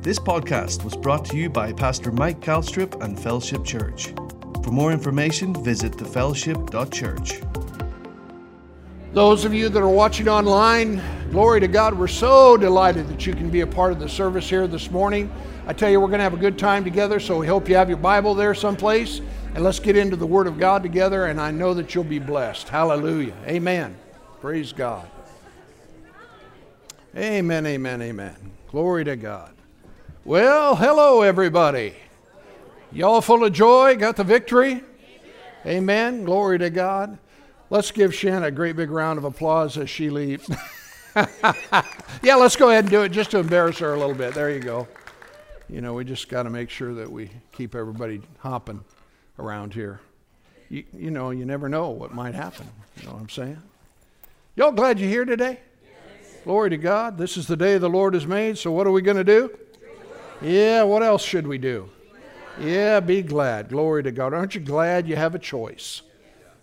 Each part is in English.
This podcast was brought to you by Pastor Mike Calstrip and Fellowship Church. For more information, visit thefellowship.church. Those of you that are watching online, glory to God, we're so delighted that you can be a part of the service here this morning. I tell you, we're going to have a good time together, so we hope you have your Bible there someplace. And let's get into the Word of God together, and I know that you'll be blessed. Hallelujah. Amen. Praise God. Amen, amen, amen. Glory to God. Well, hello, everybody. Y'all full of joy? Got the victory? Amen. Glory to God. Let's give Shanna a great big round of applause as she leaves. yeah, let's go ahead and do it just to embarrass her a little bit. There you go. You know, we just got to make sure that we keep everybody hopping around here. You, you know, you never know what might happen. You know what I'm saying? Y'all glad you're here today? Yes. Glory to God. This is the day the Lord has made, so what are we going to do? Yeah, what else should we do? Yeah, be glad. Glory to God. Aren't you glad you have a choice?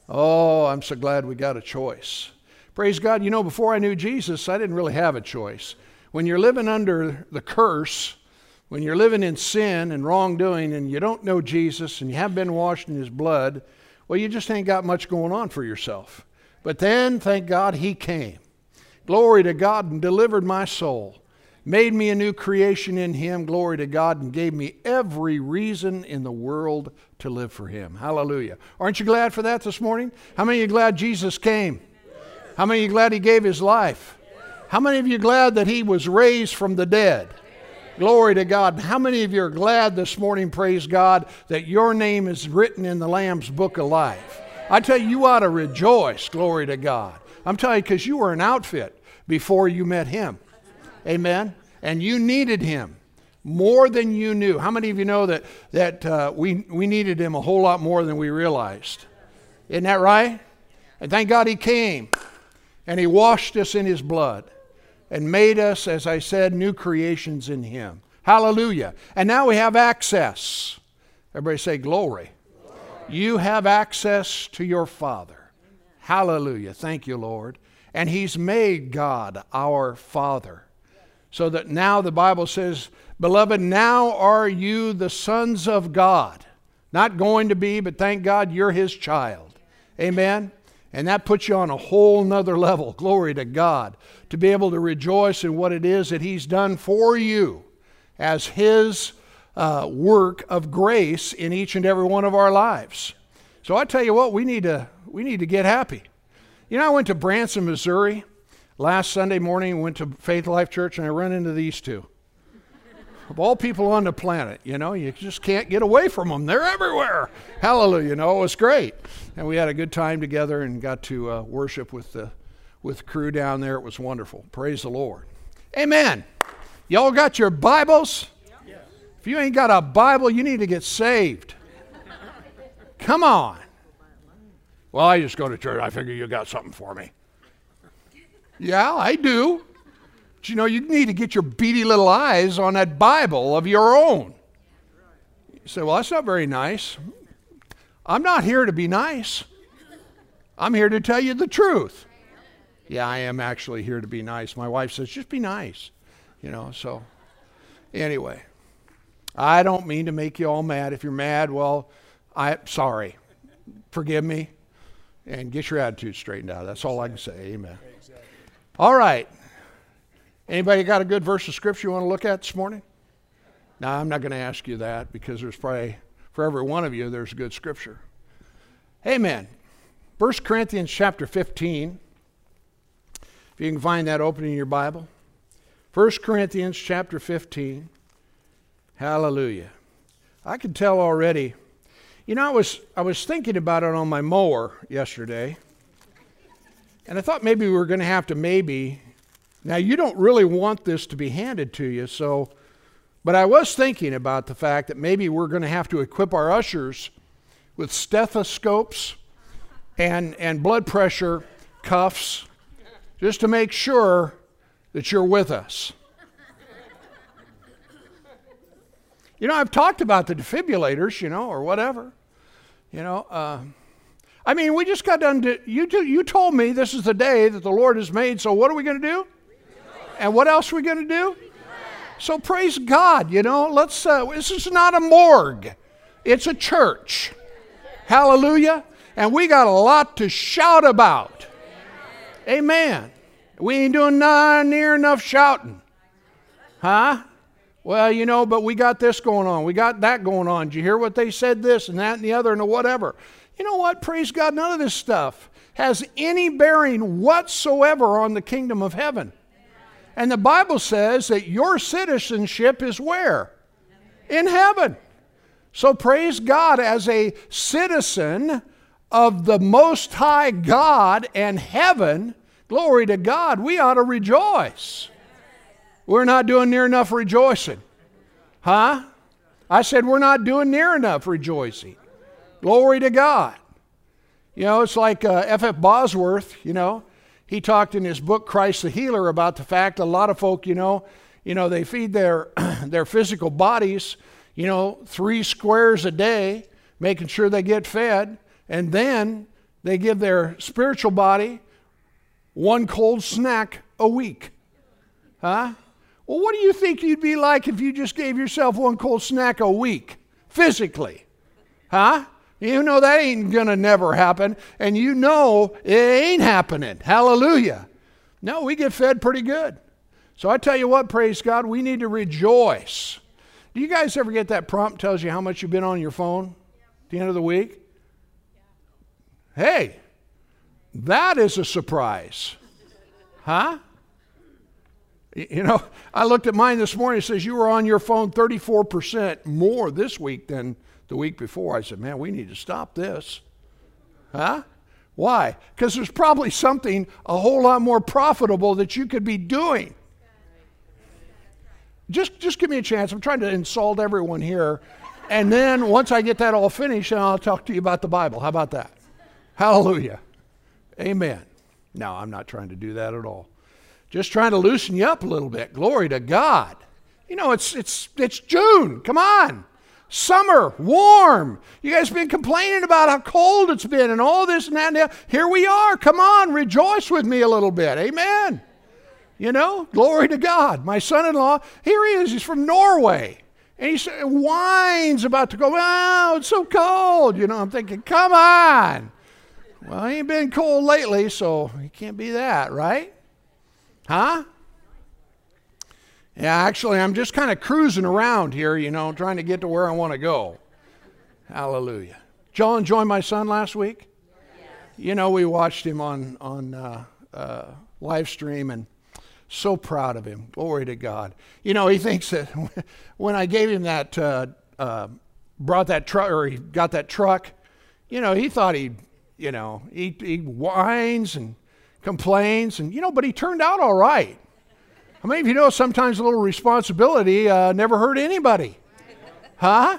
Oh, I'm so glad we got a choice. Praise God. You know, before I knew Jesus, I didn't really have a choice. When you're living under the curse, when you're living in sin and wrongdoing and you don't know Jesus and you haven't been washed in his blood, well, you just ain't got much going on for yourself. But then, thank God, he came. Glory to God and delivered my soul made me a new creation in Him, glory to God, and gave me every reason in the world to live for Him. Hallelujah. Aren't you glad for that this morning? How many of you glad Jesus came? How many of you glad He gave His life? How many of you glad that He was raised from the dead? Glory to God. How many of you are glad this morning, praise God, that your name is written in the Lamb's book of life? I tell you, you ought to rejoice, glory to God. I'm telling you, because you were an outfit before you met Him. Amen? And you needed him more than you knew. How many of you know that, that uh, we, we needed him a whole lot more than we realized? Isn't that right? And thank God he came and he washed us in his blood and made us, as I said, new creations in him. Hallelujah. And now we have access. Everybody say, Glory. Glory. You have access to your Father. Hallelujah. Thank you, Lord. And he's made God our Father. So that now the Bible says, Beloved, now are you the sons of God. Not going to be, but thank God you're his child. Amen? And that puts you on a whole nother level. Glory to God. To be able to rejoice in what it is that he's done for you as his uh, work of grace in each and every one of our lives. So I tell you what, we need to, we need to get happy. You know, I went to Branson, Missouri Last Sunday morning, went to Faith Life Church and I run into these two. of all people on the planet, you know, you just can't get away from them. They're everywhere. Hallelujah. You know, it was great. And we had a good time together and got to uh, worship with the, with the crew down there. It was wonderful. Praise the Lord. Amen. Y'all got your Bibles? If you ain't got a Bible, you need to get saved. Come on. Well, I just go to church. I figure you got something for me. Yeah, I do. But you know, you need to get your beady little eyes on that Bible of your own. You say, well, that's not very nice. I'm not here to be nice. I'm here to tell you the truth. Yeah, I am actually here to be nice. My wife says, just be nice. You know, so anyway, I don't mean to make you all mad. If you're mad, well, I'm sorry. Forgive me and get your attitude straightened out. That's all I can say. Amen. All right. Anybody got a good verse of scripture you want to look at this morning? Now, I'm not going to ask you that because there's probably, for every one of you, there's a good scripture. Amen. 1 Corinthians chapter 15. If you can find that open in your Bible. 1 Corinthians chapter 15. Hallelujah. I can tell already. You know, I was, I was thinking about it on my mower yesterday. And I thought maybe we were going to have to maybe. Now, you don't really want this to be handed to you, so, but I was thinking about the fact that maybe we're going to have to equip our ushers with stethoscopes and, and blood pressure cuffs just to make sure that you're with us. You know, I've talked about the defibrillators, you know, or whatever. You know, uh, I mean, we just got done. To, you, you told me this is the day that the Lord has made, so what are we going to do? And what else are we going to do? So praise God, you know, let's, uh, this is not a morgue, it's a church. Hallelujah. And we got a lot to shout about. Amen. We ain't doing none near enough shouting. Huh? Well, you know, but we got this going on. We got that going on. Did you hear what they said? This and that and the other and the whatever. You know what? Praise God. None of this stuff has any bearing whatsoever on the kingdom of heaven. And the Bible says that your citizenship is where? In heaven. So praise God as a citizen of the Most High God and heaven. Glory to God. We ought to rejoice. We're not doing near enough rejoicing. Huh? I said we're not doing near enough rejoicing. Glory to God. You know, it's like F.F. Uh, F. Bosworth, you know, he talked in his book Christ the Healer about the fact a lot of folk, you know, you know, they feed their their physical bodies, you know, 3 squares a day, making sure they get fed, and then they give their spiritual body one cold snack a week. Huh? Well, what do you think you'd be like if you just gave yourself one cold snack a week physically? Huh? You know that ain't going to never happen, and you know it ain't happening. Hallelujah. No, we get fed pretty good. So I tell you what, praise God, we need to rejoice. Do you guys ever get that prompt tells you how much you've been on your phone at the end of the week? Hey, that is a surprise. Huh? You know, I looked at mine this morning. It says you were on your phone 34% more this week than the week before. I said, man, we need to stop this. Huh? Why? Because there's probably something a whole lot more profitable that you could be doing. Just, just give me a chance. I'm trying to insult everyone here. And then once I get that all finished, then I'll talk to you about the Bible. How about that? Hallelujah. Amen. No, I'm not trying to do that at all. Just trying to loosen you up a little bit. Glory to God. You know, it's it's it's June. Come on. Summer, warm. You guys been complaining about how cold it's been and all this and that. And that. Here we are. Come on, rejoice with me a little bit. Amen. You know, glory to God. My son in law, here he is. He's from Norway. And he whines about to go, oh, it's so cold. You know, I'm thinking, come on. Well, he ain't been cold lately, so he can't be that, right? Huh? Yeah, actually, I'm just kind of cruising around here, you know, trying to get to where I want to go. Hallelujah. John joined my son last week. You know, we watched him on on uh, uh, live stream, and so proud of him. Glory to God. You know, he thinks that when I gave him that, uh, uh brought that truck, or he got that truck, you know, he thought he, you know, he, he whines and complains, and you know, but he turned out all right. How many of you know sometimes a little responsibility uh, never hurt anybody? Huh?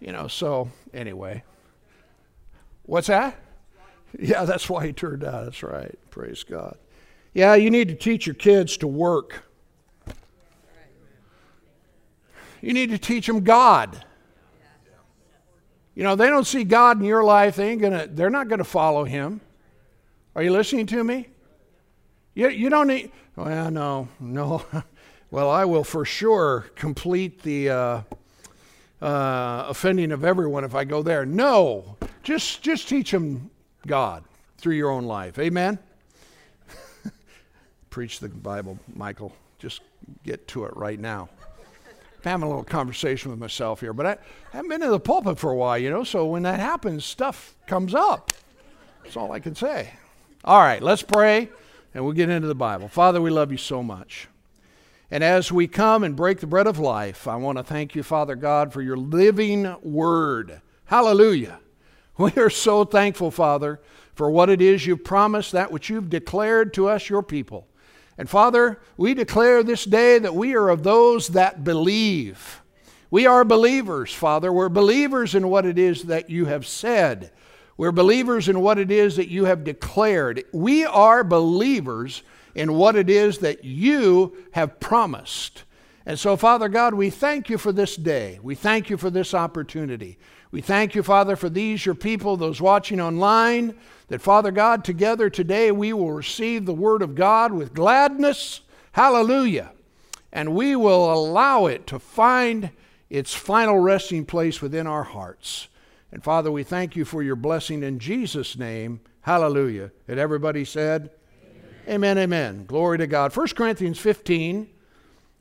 You know, so anyway. What's that? Yeah, that's why he turned out. That's right. Praise God. Yeah, you need to teach your kids to work. You need to teach them God. You know, they don't see God in your life, they ain't gonna, they're not going to follow him. Are you listening to me? You, you don't need, well, no, no. well, I will for sure complete the uh, uh, offending of everyone if I go there. No, just, just teach them God through your own life. Amen? Preach the Bible, Michael. Just get to it right now. I'm having a little conversation with myself here, but I haven't been in the pulpit for a while, you know, so when that happens, stuff comes up. That's all I can say. All right, let's pray and we'll get into the Bible. Father, we love you so much. And as we come and break the bread of life, I want to thank you, Father God, for your living word. Hallelujah. We are so thankful, Father, for what it is you've promised, that which you've declared to us, your people. And Father, we declare this day that we are of those that believe. We are believers, Father. We're believers in what it is that you have said. We're believers in what it is that you have declared. We are believers in what it is that you have promised. And so, Father God, we thank you for this day. We thank you for this opportunity. We thank you, Father, for these, your people, those watching online, that, Father God, together today we will receive the word of God with gladness. Hallelujah. and we will allow it to find its final resting place within our hearts. And Father, we thank you for your blessing in Jesus' name. Hallelujah. And everybody said, Amen, amen. amen. Glory to God. 1 Corinthians 15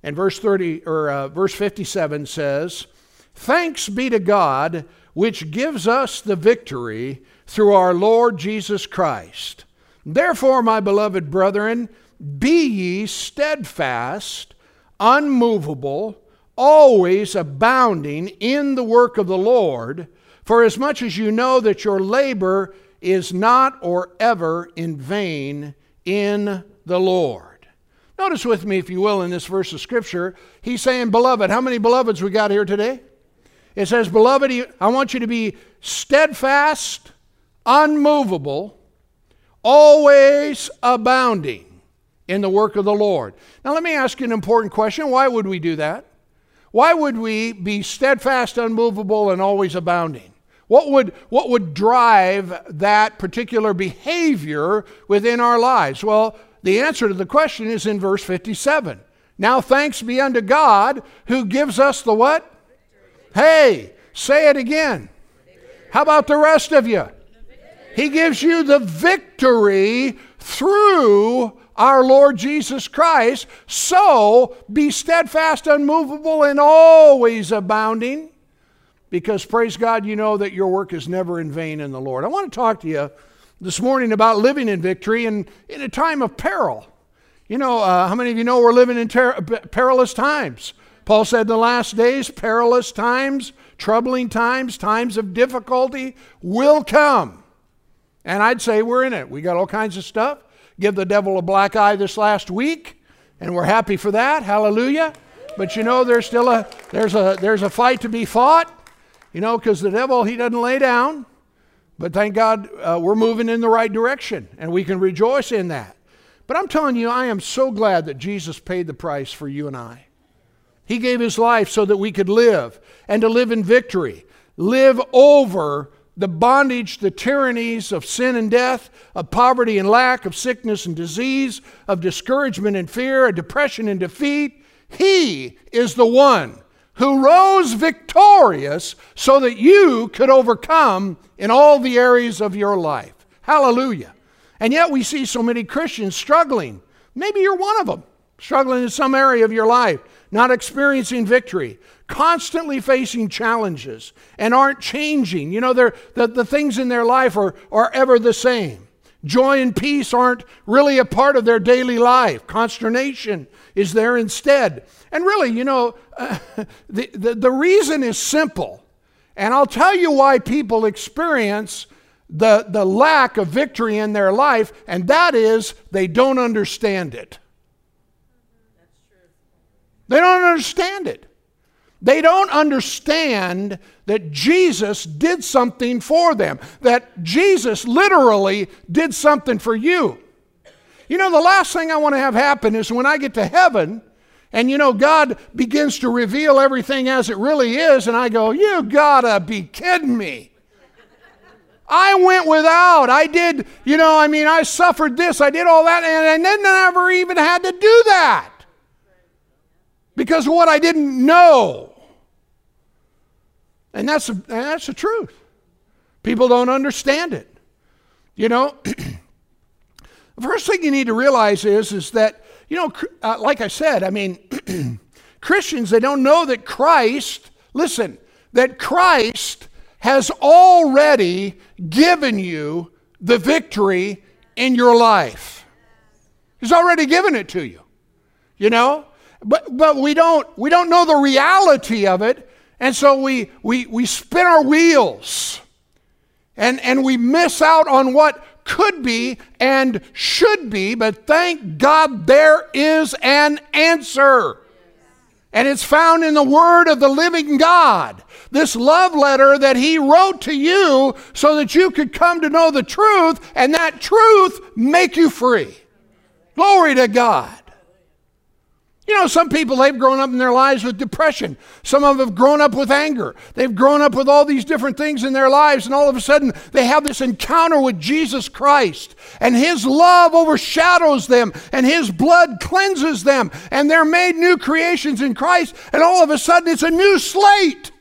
and verse 30 or uh, verse 57 says, Thanks be to God which gives us the victory through our Lord Jesus Christ. Therefore, my beloved brethren, be ye steadfast, unmovable, always abounding in the work of the Lord, for as much as you know that your labor is not or ever in vain in the Lord. Notice with me, if you will, in this verse of Scripture, he's saying, Beloved. How many beloveds we got here today? It says, Beloved, I want you to be steadfast, unmovable, always abounding in the work of the Lord. Now, let me ask you an important question. Why would we do that? Why would we be steadfast, unmovable, and always abounding? What would, what would drive that particular behavior within our lives? Well, the answer to the question is in verse 57. Now thanks be unto God who gives us the what? Hey, say it again. How about the rest of you? He gives you the victory through our Lord Jesus Christ. So be steadfast, unmovable, and always abounding because praise God, you know that your work is never in vain in the Lord. I want to talk to you this morning about living in victory and in a time of peril. You know, uh, how many of you know we're living in ter- perilous times? Paul said, the last days, perilous times, troubling times, times of difficulty will come. And I'd say we're in it. We got all kinds of stuff. Give the devil a black eye this last week, and we're happy for that. Hallelujah. But you know, there's still a there's a there's a fight to be fought. You know, because the devil, he doesn't lay down. But thank God uh, we're moving in the right direction and we can rejoice in that. But I'm telling you, I am so glad that Jesus paid the price for you and I. He gave his life so that we could live and to live in victory, live over the bondage, the tyrannies of sin and death, of poverty and lack, of sickness and disease, of discouragement and fear, of depression and defeat. He is the one who rose victorious so that you could overcome in all the areas of your life. Hallelujah. And yet we see so many Christians struggling. Maybe you're one of them, struggling in some area of your life, not experiencing victory, constantly facing challenges, and aren't changing. You know, the, the things in their life are, are ever the same. Joy and peace aren't really a part of their daily life. Consternation is there instead. And really, you know, uh, the, the, the reason is simple. And I'll tell you why people experience the, the lack of victory in their life, and that is they don't understand it. They don't understand it. They don't understand that Jesus did something for them, that Jesus literally did something for you. You know, the last thing I want to have happen is when I get to heaven, and you know, God begins to reveal everything as it really is, and I go, You gotta be kidding me. I went without. I did, you know, I mean, I suffered this, I did all that, and I never even had to do that because of what I didn't know. And that's, that's the truth. People don't understand it. You know, the first thing you need to realize is, is that you know, uh, like I said, I mean, Christians, they don't know that Christ, listen, that Christ has already given you the victory in your life. He's already given it to you. You know? But but we don't we don't know the reality of it, and so we we we spin our wheels. And and we miss out on what could be and should be, but thank God there is an answer. And it's found in the Word of the living God. This love letter that He wrote to you so that you could come to know the truth and that truth make you free. Glory to God. You know, some people, they've grown up in their lives with depression. Some of them have grown up with anger. They've grown up with all these different things in their lives, and all of a sudden they have this encounter with Jesus Christ. And His love overshadows them, and His blood cleanses them, and they're made new creations in Christ, and all of a sudden it's a new slate.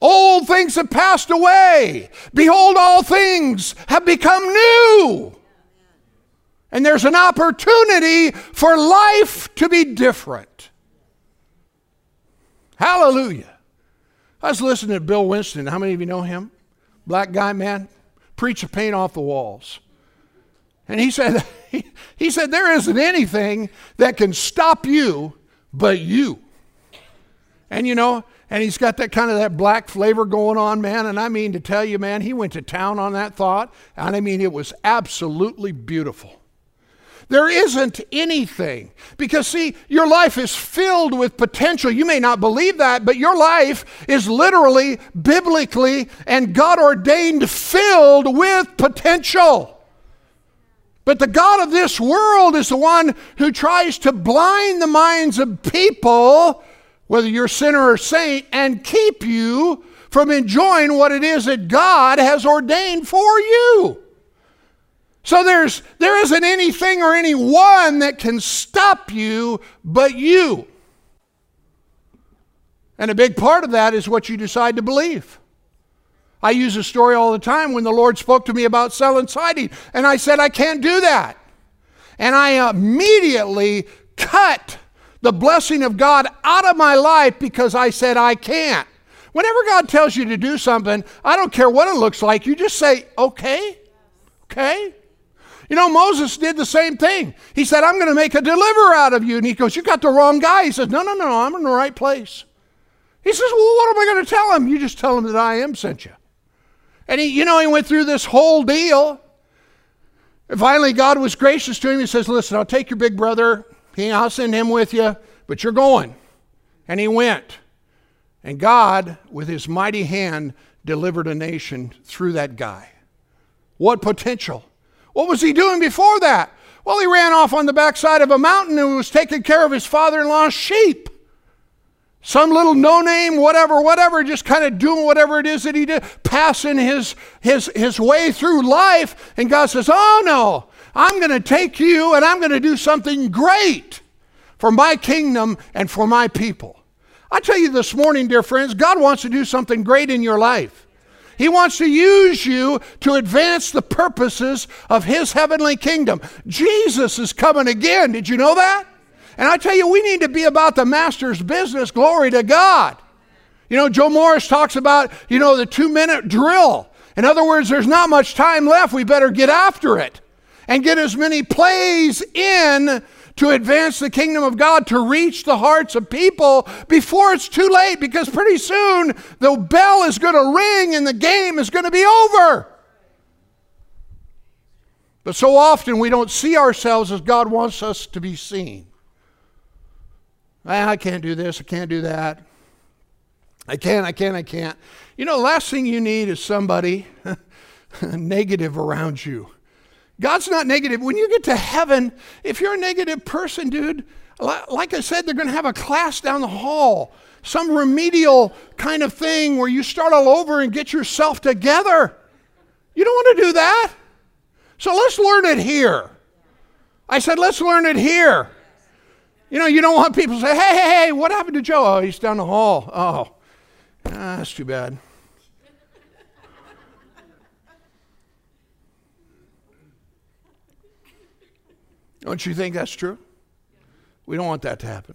Old things have passed away. Behold, all things have become new. And there's an opportunity for life to be different. Hallelujah. I was listening to Bill Winston. How many of you know him? Black guy, man. Preach the paint off the walls. And he said, he, said, there isn't anything that can stop you but you. And you know, and he's got that kind of that black flavor going on, man. And I mean to tell you, man, he went to town on that thought. And I mean, it was absolutely beautiful. There isn't anything. Because, see, your life is filled with potential. You may not believe that, but your life is literally, biblically, and God ordained filled with potential. But the God of this world is the one who tries to blind the minds of people, whether you're sinner or saint, and keep you from enjoying what it is that God has ordained for you. So there's there isn't anything or anyone that can stop you but you. And a big part of that is what you decide to believe. I use a story all the time when the Lord spoke to me about selling siding, and I said, I can't do that. And I immediately cut the blessing of God out of my life because I said, I can't. Whenever God tells you to do something, I don't care what it looks like, you just say, okay, okay. You know, Moses did the same thing. He said, I'm going to make a deliverer out of you. And he goes, You got the wrong guy. He says, No, no, no, I'm in the right place. He says, Well, what am I going to tell him? You just tell him that I am sent you. And he, you know, he went through this whole deal. And finally, God was gracious to him. He says, Listen, I'll take your big brother. I'll send him with you, but you're going. And he went. And God, with his mighty hand, delivered a nation through that guy. What potential! What was he doing before that? Well, he ran off on the backside of a mountain and was taking care of his father in law's sheep. Some little no name, whatever, whatever, just kind of doing whatever it is that he did, passing his, his, his way through life. And God says, Oh no, I'm going to take you and I'm going to do something great for my kingdom and for my people. I tell you this morning, dear friends, God wants to do something great in your life. He wants to use you to advance the purposes of His heavenly kingdom. Jesus is coming again. Did you know that? And I tell you, we need to be about the Master's business. Glory to God. You know, Joe Morris talks about, you know, the two minute drill. In other words, there's not much time left. We better get after it and get as many plays in to advance the kingdom of God, to reach the hearts of people before it's too late, because pretty soon the bell is going to ring and the game is going to be over. But so often we don't see ourselves as God wants us to be seen. Ah, I can't do this, I can't do that. I can't, I can't, I can't. You know, the last thing you need is somebody negative around you. God's not negative. When you get to heaven, if you're a negative person, dude, like I said, they're going to have a class down the hall, some remedial kind of thing where you start all over and get yourself together. You don't want to do that. So let's learn it here. I said, let's learn it here. You know, you don't want people to say, hey, hey, hey, what happened to Joe? Oh, he's down the hall. Oh, ah, that's too bad. Don't you think that's true? We don't want that to happen.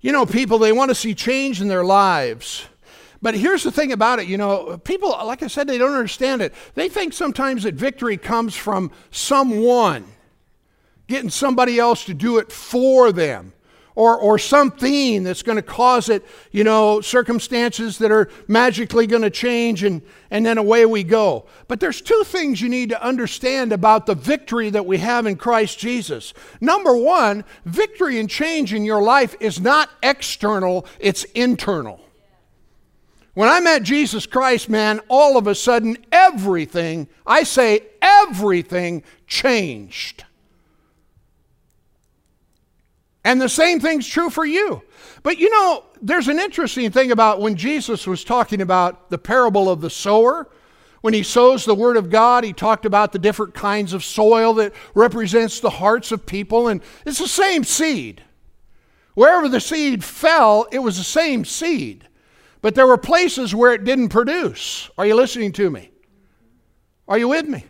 You know, people, they want to see change in their lives. But here's the thing about it you know, people, like I said, they don't understand it. They think sometimes that victory comes from someone, getting somebody else to do it for them or, or something that's going to cause it, you know, circumstances that are magically going to change and, and then away we go. But there's two things you need to understand about the victory that we have in Christ Jesus. Number one, victory and change in your life is not external, it's internal. When I met Jesus Christ, man, all of a sudden everything, I say everything, changed. And the same thing's true for you. But you know, there's an interesting thing about when Jesus was talking about the parable of the sower. When he sows the word of God, he talked about the different kinds of soil that represents the hearts of people, and it's the same seed. Wherever the seed fell, it was the same seed. But there were places where it didn't produce. Are you listening to me? Are you with me?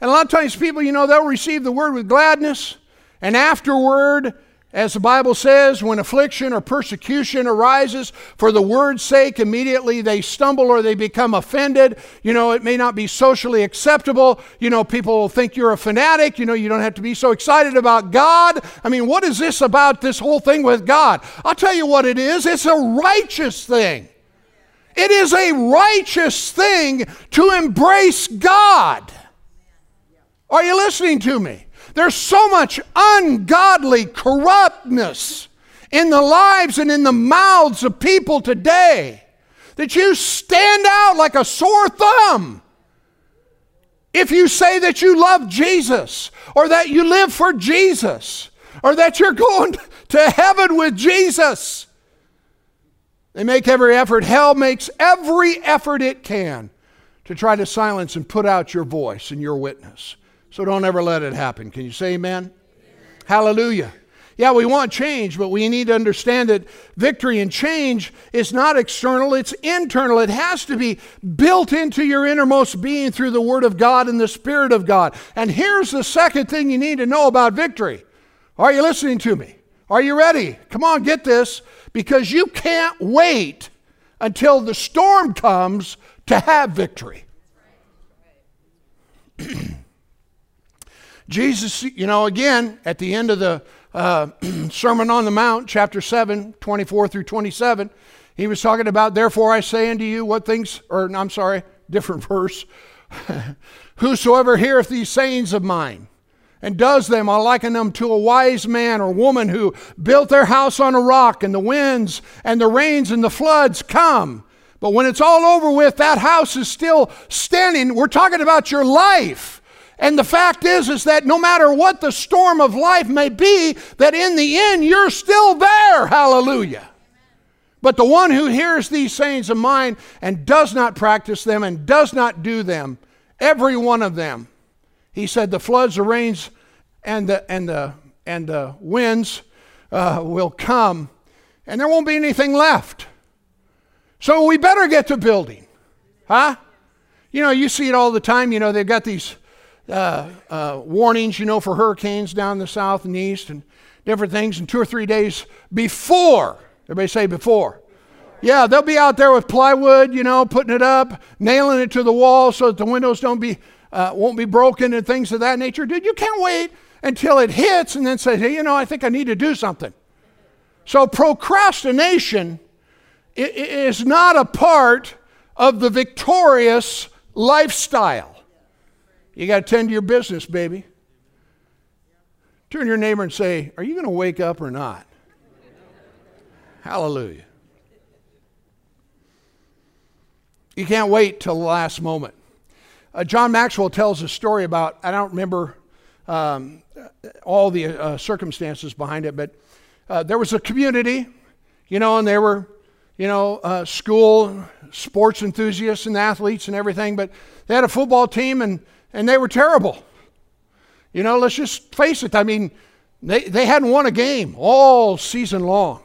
And a lot of times people, you know, they'll receive the word with gladness, and afterward, as the Bible says, when affliction or persecution arises for the word's sake, immediately they stumble or they become offended. You know, it may not be socially acceptable. You know, people will think you're a fanatic. You know, you don't have to be so excited about God. I mean, what is this about this whole thing with God? I'll tell you what it is it's a righteous thing. It is a righteous thing to embrace God. Are you listening to me? There's so much ungodly corruptness in the lives and in the mouths of people today that you stand out like a sore thumb. If you say that you love Jesus, or that you live for Jesus, or that you're going to heaven with Jesus, they make every effort. Hell makes every effort it can to try to silence and put out your voice and your witness. So don't ever let it happen. Can you say amen? Hallelujah. Yeah, we want change, but we need to understand that victory and change is not external, it's internal. It has to be built into your innermost being through the Word of God and the Spirit of God. And here's the second thing you need to know about victory. Are you listening to me? Are you ready? Come on, get this. Because you can't wait until the storm comes to have victory. Jesus, you know, again, at the end of the uh, Sermon on the Mount, chapter 7, 24 through 27, he was talking about, Therefore I say unto you, what things, or I'm sorry, different verse. Whosoever heareth these sayings of mine and does them, I liken them to a wise man or woman who built their house on a rock, and the winds and the rains and the floods come. But when it's all over with, that house is still standing. We're talking about your life. And the fact is, is that no matter what the storm of life may be, that in the end you're still there. Hallelujah. But the one who hears these sayings of mine and does not practice them and does not do them, every one of them, he said, the floods, the rains, and the and the and the winds uh, will come, and there won't be anything left. So we better get to building, huh? You know, you see it all the time. You know, they've got these uh, uh, warnings, you know, for hurricanes down the south and east and different things. And two or three days before, everybody say before. Yeah, they'll be out there with plywood, you know, putting it up, nailing it to the wall so that the windows don't be uh, won't be broken and things of that nature. Dude, you can't wait until it hits and then say, hey, you know, I think I need to do something. So procrastination is not a part of the victorious lifestyle. You got to tend to your business, baby. Turn your neighbor and say, Are you going to wake up or not? Hallelujah. You can't wait till the last moment. Uh, John Maxwell tells a story about, I don't remember um, all the uh, circumstances behind it, but uh, there was a community, you know, and there were, you know, uh, school sports enthusiasts and athletes and everything, but they had a football team and and they were terrible. You know, let's just face it. I mean, they, they hadn't won a game all season long.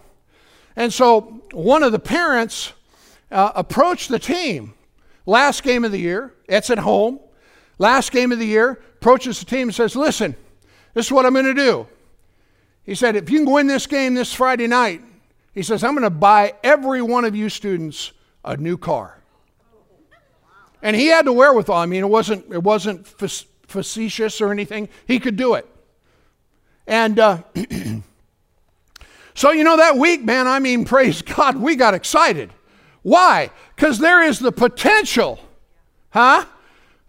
And so one of the parents uh, approached the team last game of the year. It's at home. Last game of the year, approaches the team and says, Listen, this is what I'm going to do. He said, If you can win this game this Friday night, he says, I'm going to buy every one of you students a new car. And he had the wherewithal. I mean, it wasn't, it wasn't facetious or anything. He could do it. And uh, so, you know, that week, man, I mean, praise God, we got excited. Why? Because there is the potential, huh,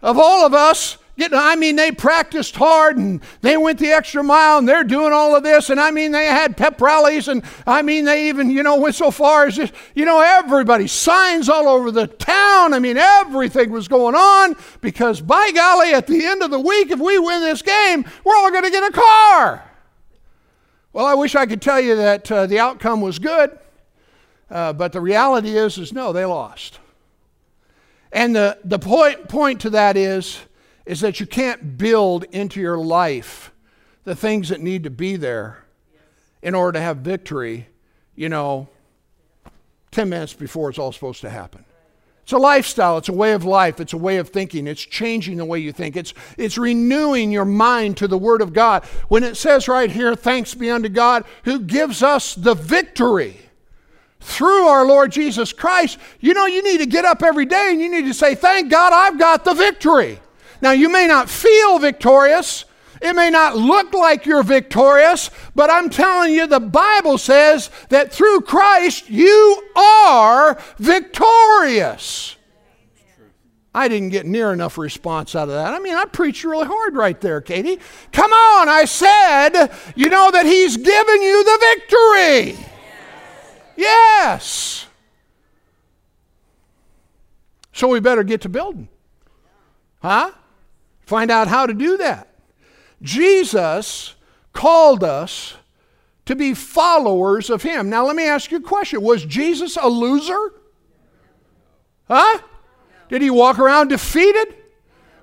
of all of us Getting, I mean, they practiced hard and they went the extra mile and they're doing all of this. And I mean, they had pep rallies and I mean, they even, you know, went so far as just, you know, everybody, signs all over the town. I mean, everything was going on because by golly, at the end of the week, if we win this game, we're all going to get a car. Well, I wish I could tell you that uh, the outcome was good, uh, but the reality is, is no, they lost. And the, the point, point to that is, is that you can't build into your life the things that need to be there in order to have victory, you know, 10 minutes before it's all supposed to happen. It's a lifestyle, it's a way of life, it's a way of thinking, it's changing the way you think, it's, it's renewing your mind to the Word of God. When it says right here, thanks be unto God who gives us the victory through our Lord Jesus Christ, you know, you need to get up every day and you need to say, Thank God I've got the victory. Now, you may not feel victorious, it may not look like you're victorious, but I'm telling you, the Bible says that through Christ you are victorious. I didn't get near enough response out of that. I mean, I preached really hard right there, Katie. Come on, I said, you know that He's given you the victory. Yes. So we better get to building. Huh? Find out how to do that. Jesus called us to be followers of him. Now, let me ask you a question Was Jesus a loser? Huh? Did he walk around defeated?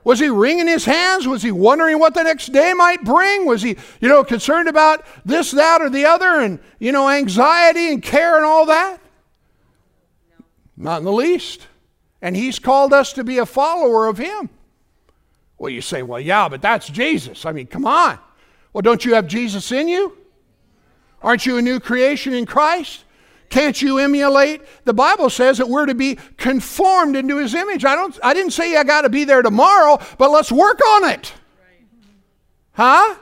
Was he wringing his hands? Was he wondering what the next day might bring? Was he, you know, concerned about this, that, or the other and, you know, anxiety and care and all that? Not in the least. And he's called us to be a follower of him. Well, you say, well, yeah, but that's Jesus. I mean, come on. Well, don't you have Jesus in you? Aren't you a new creation in Christ? Can't you emulate? The Bible says that we're to be conformed into his image. I don't I didn't say I got to be there tomorrow, but let's work on it. Huh?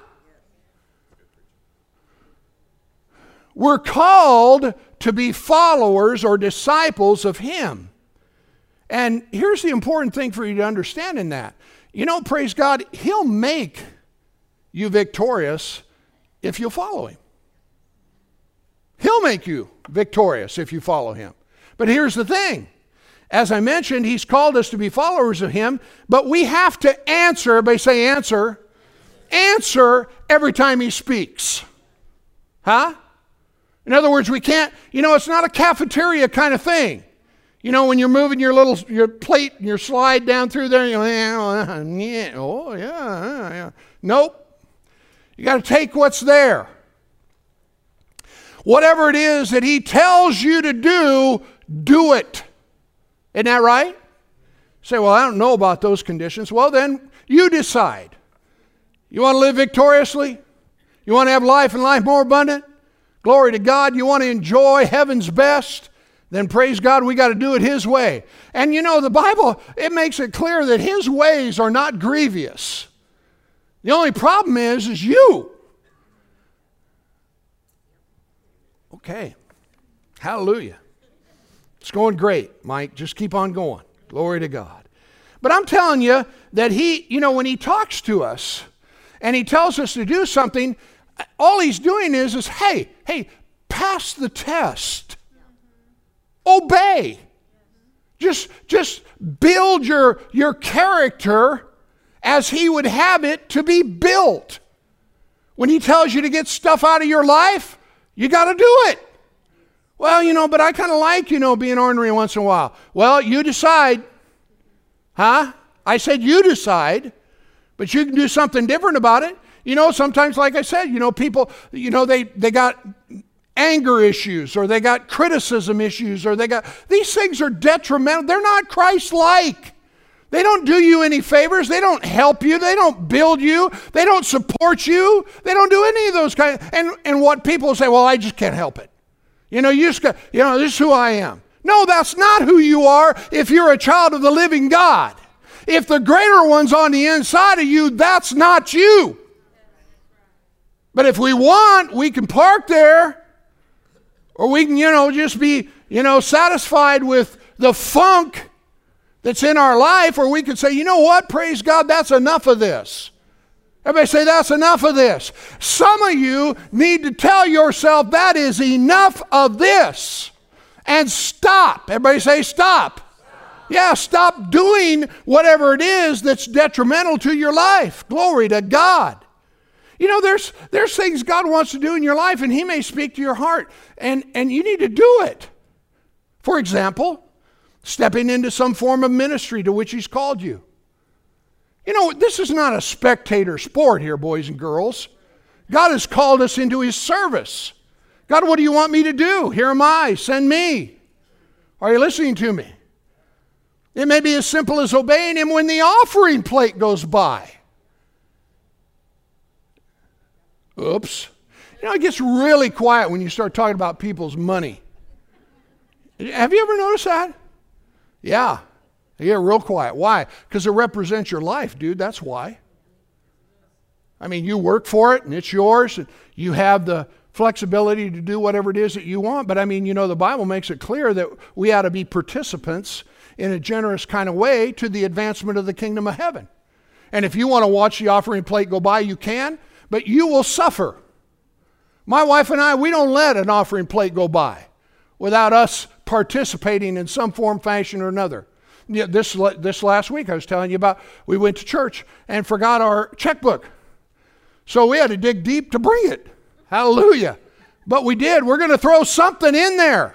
We're called to be followers or disciples of him. And here's the important thing for you to understand in that. You know, praise God, he'll make you victorious if you follow him. He'll make you victorious if you follow him. But here's the thing. As I mentioned, he's called us to be followers of him, but we have to answer, everybody say answer, answer every time he speaks. Huh? In other words, we can't, you know, it's not a cafeteria kind of thing. You know, when you're moving your little your plate and your slide down through there, you go, yeah, oh yeah, yeah. Nope. You got to take what's there. Whatever it is that He tells you to do, do it. Isn't that right? Say, well, I don't know about those conditions. Well, then you decide. You want to live victoriously? You want to have life and life more abundant? Glory to God. You want to enjoy heaven's best? Then praise God, we got to do it His way. And you know, the Bible, it makes it clear that His ways are not grievous. The only problem is, is you. Okay. Hallelujah. It's going great, Mike. Just keep on going. Glory to God. But I'm telling you that he, you know, when he talks to us and he tells us to do something, all he's doing is, is hey, hey, pass the test. Obey. Just, just build your, your character as he would have it to be built. When he tells you to get stuff out of your life, you got to do it. Well, you know, but I kind of like, you know, being ornery once in a while. Well, you decide. Huh? I said you decide, but you can do something different about it. You know, sometimes, like I said, you know, people, you know, they, they got anger issues or they got criticism issues or they got, these things are detrimental. They're not Christ like. They don't do you any favors. They don't help you. They don't build you. They don't support you. They don't do any of those kind. Of, and and what people say, well, I just can't help it. You know, you just got, you know, this is who I am. No, that's not who you are. If you're a child of the living God, if the greater one's on the inside of you, that's not you. But if we want, we can park there, or we can, you know, just be, you know, satisfied with the funk that's in our life, or we could say, you know what, praise God, that's enough of this. Everybody say, that's enough of this. Some of you need to tell yourself, that is enough of this. And stop. Everybody say, stop. Yeah, stop doing whatever it is that's detrimental to your life. Glory to God. You know, there's, there's things God wants to do in your life, and He may speak to your heart, and, and you need to do it. For example, stepping into some form of ministry to which He's called you. You know, this is not a spectator sport here, boys and girls. God has called us into His service. God, what do you want me to do? Here am I, send me. Are you listening to me? It may be as simple as obeying Him when the offering plate goes by. Oops. You know, it gets really quiet when you start talking about people's money. Have you ever noticed that? Yeah. They get real quiet. Why? Because it represents your life, dude. That's why. I mean, you work for it and it's yours, and you have the flexibility to do whatever it is that you want. But I mean, you know, the Bible makes it clear that we ought to be participants in a generous kind of way to the advancement of the kingdom of heaven. And if you want to watch the offering plate go by, you can but you will suffer. My wife and I, we don't let an offering plate go by without us participating in some form, fashion, or another. This, this last week, I was telling you about, we went to church and forgot our checkbook. So we had to dig deep to bring it. Hallelujah. But we did. We're going to throw something in there.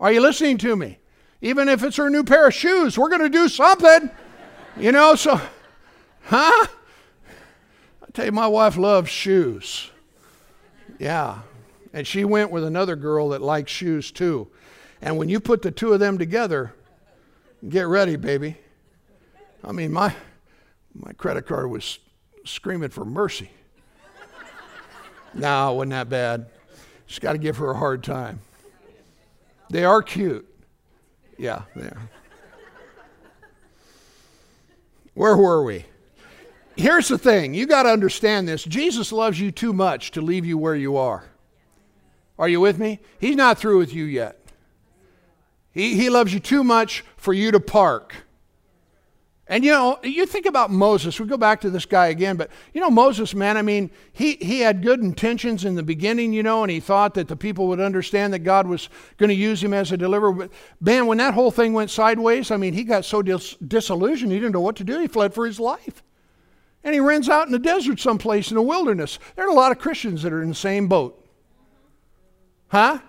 Are you listening to me? Even if it's her new pair of shoes, we're going to do something. You know, so, huh? Tell you, my wife loves shoes. Yeah. And she went with another girl that likes shoes too. And when you put the two of them together, get ready, baby. I mean, my, my credit card was screaming for mercy. no, it wasn't that bad. Just got to give her a hard time. They are cute. Yeah, they are. Where were we? Here's the thing you got to understand this Jesus loves you too much to leave you where you are. Are you with me? He's not through with you yet. He, he loves you too much for you to park. And you know, you think about Moses, we go back to this guy again, but you know, Moses, man, I mean, he, he had good intentions in the beginning, you know, and he thought that the people would understand that God was going to use him as a deliverer. But man, when that whole thing went sideways, I mean, he got so dis- disillusioned, he didn't know what to do. He fled for his life and he runs out in the desert someplace in the wilderness. There are a lot of Christians that are in the same boat. Huh?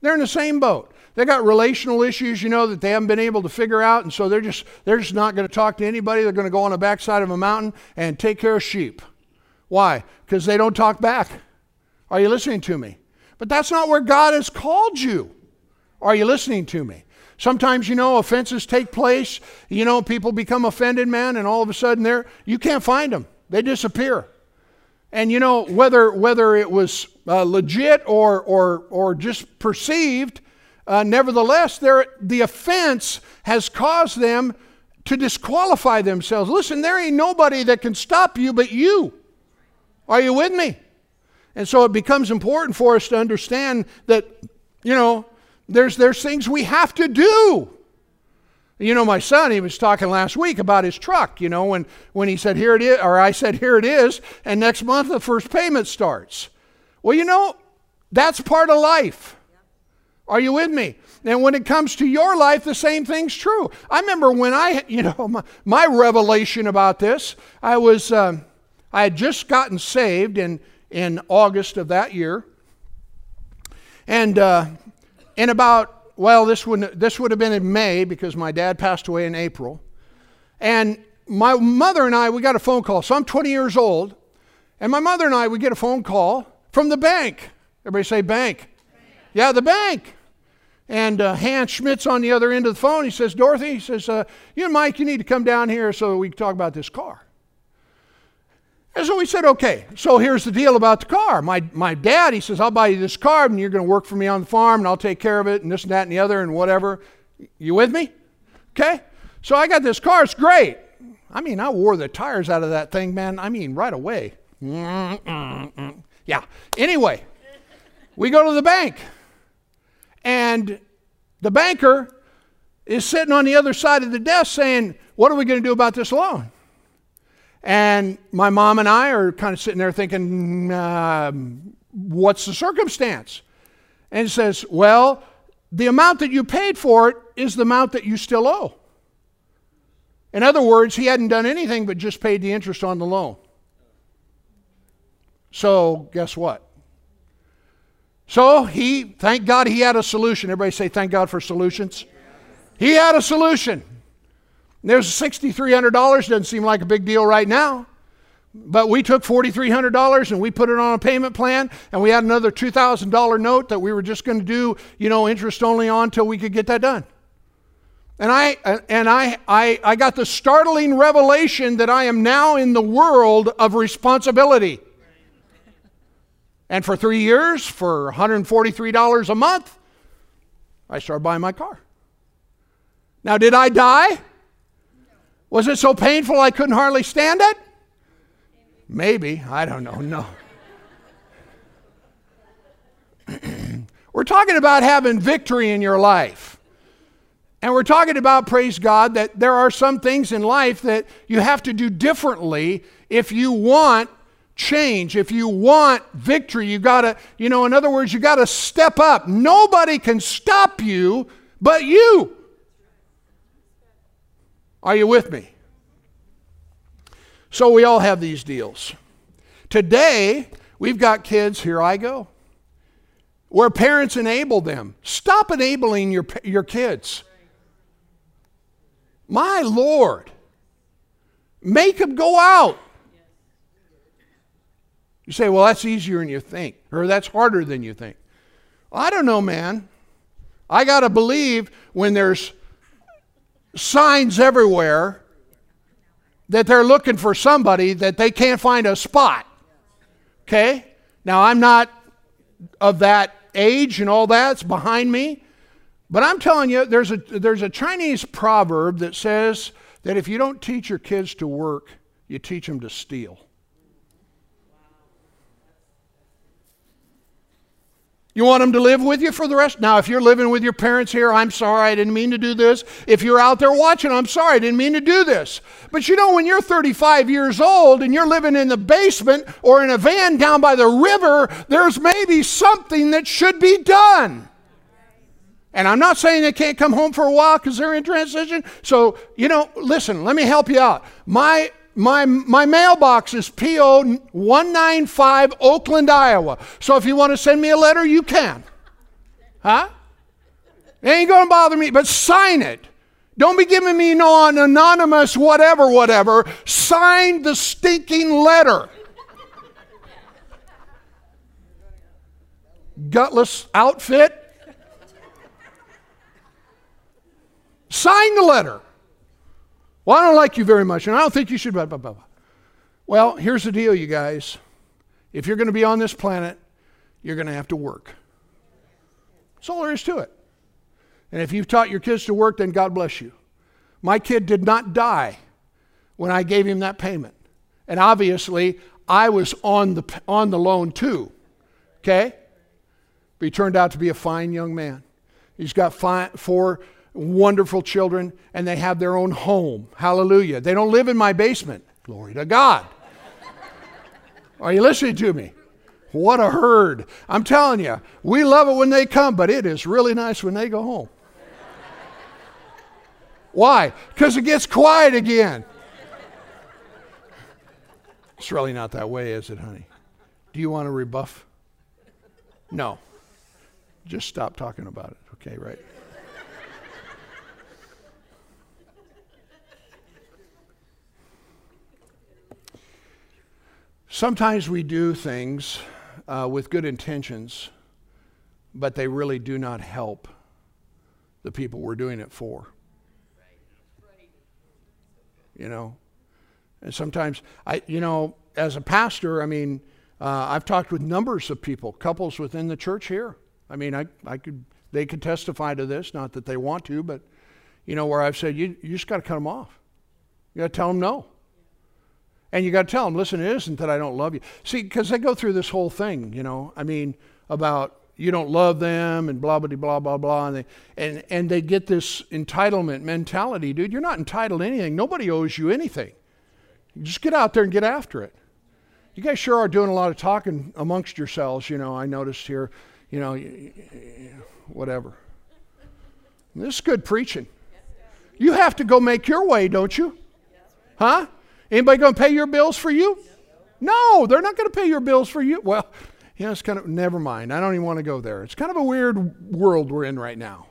They're in the same boat. They got relational issues, you know, that they haven't been able to figure out, and so they're just they're just not going to talk to anybody. They're going to go on the backside of a mountain and take care of sheep. Why? Because they don't talk back. Are you listening to me? But that's not where God has called you. Are you listening to me? Sometimes, you know, offenses take place. You know, people become offended, man, and all of a sudden they're, you can't find them. They disappear. And, you know, whether, whether it was uh, legit or, or, or just perceived, uh, nevertheless, there the offense has caused them to disqualify themselves. Listen, there ain't nobody that can stop you but you. Are you with me? And so it becomes important for us to understand that, you know, there's, there's things we have to do. You know, my son, he was talking last week about his truck, you know, when, when he said, here it is, or I said, here it is, and next month the first payment starts. Well, you know, that's part of life. Are you with me? And when it comes to your life, the same thing's true. I remember when I, you know, my, my revelation about this, I was, um, I had just gotten saved in, in August of that year. And uh, in about, well, this would, this would have been in May because my dad passed away in April. And my mother and I, we got a phone call. So I'm 20 years old. And my mother and I, we get a phone call from the bank. Everybody say bank. bank. Yeah, the bank. And uh, Hans Schmidt's on the other end of the phone. He says, Dorothy, he says, uh, you and Mike, you need to come down here so we can talk about this car. And so we said, okay, so here's the deal about the car. My, my dad, he says, I'll buy you this car and you're going to work for me on the farm and I'll take care of it and this and that and the other and whatever. You with me? Okay? So I got this car. It's great. I mean, I wore the tires out of that thing, man. I mean, right away. Yeah. Anyway, we go to the bank and the banker is sitting on the other side of the desk saying, What are we going to do about this loan? And my mom and I are kind of sitting there thinking, uh, what's the circumstance? And he says, well, the amount that you paid for it is the amount that you still owe. In other words, he hadn't done anything but just paid the interest on the loan. So, guess what? So, he, thank God he had a solution. Everybody say, thank God for solutions. He had a solution. There's $6,300. Doesn't seem like a big deal right now. But we took $4,300 and we put it on a payment plan, and we had another $2,000 note that we were just going to do, you know, interest only on until we could get that done. And I and I, I I got the startling revelation that I am now in the world of responsibility. And for three years, for $143 a month, I started buying my car. Now, did I die? Was it so painful I couldn't hardly stand it? Maybe. I don't know. No. We're talking about having victory in your life. And we're talking about, praise God, that there are some things in life that you have to do differently if you want change. If you want victory, you got to, you know, in other words, you got to step up. Nobody can stop you but you. Are you with me? So we all have these deals. Today, we've got kids, here I go, where parents enable them. Stop enabling your, your kids. My Lord, make them go out. You say, well, that's easier than you think, or that's harder than you think. I don't know, man. I got to believe when there's signs everywhere that they're looking for somebody that they can't find a spot. Okay? Now, I'm not of that age and all that's behind me, but I'm telling you, there's a, there's a Chinese proverb that says that if you don't teach your kids to work, you teach them to steal. You want them to live with you for the rest? Now, if you're living with your parents here, I'm sorry, I didn't mean to do this. If you're out there watching, I'm sorry, I didn't mean to do this. But you know, when you're 35 years old and you're living in the basement or in a van down by the river, there's maybe something that should be done. And I'm not saying they can't come home for a while because they're in transition. So, you know, listen, let me help you out. My my, my mailbox is P.O. 195 Oakland, Iowa. So if you want to send me a letter, you can. Huh? Ain't going to bother me, but sign it. Don't be giving me no anonymous whatever, whatever. Sign the stinking letter. Gutless outfit. Sign the letter. Well, I don't like you very much, and I don't think you should. Blah, blah, blah. Well, here's the deal, you guys. If you're going to be on this planet, you're going to have to work. That's all there is to it. And if you've taught your kids to work, then God bless you. My kid did not die when I gave him that payment. And obviously, I was on the, on the loan too. Okay? But he turned out to be a fine young man. He's got five, four wonderful children, and they have their own home. Hallelujah. They don't live in my basement. Glory to God. Are you listening to me? What a herd. I'm telling you, we love it when they come, but it is really nice when they go home. Why? Because it gets quiet again. It's really not that way, is it, honey? Do you want to rebuff? No. Just stop talking about it, okay, right? Sometimes we do things uh, with good intentions, but they really do not help the people we're doing it for. You know? And sometimes, I, you know, as a pastor, I mean, uh, I've talked with numbers of people, couples within the church here. I mean, I, I could, they could testify to this, not that they want to, but, you know, where I've said, you, you just got to cut them off. You got to tell them no. And you got to tell them, listen, it isn't that I don't love you. See, because they go through this whole thing, you know, I mean, about you don't love them and blah, blah, blah, blah, blah. And they, and, and they get this entitlement mentality. Dude, you're not entitled to anything. Nobody owes you anything. Just get out there and get after it. You guys sure are doing a lot of talking amongst yourselves, you know, I noticed here, you know, whatever. This is good preaching. You have to go make your way, don't you? Huh? Anybody going to pay your bills for you? No, they're not going to pay your bills for you. Well, know, it's kind of, never mind. I don't even want to go there. It's kind of a weird world we're in right now.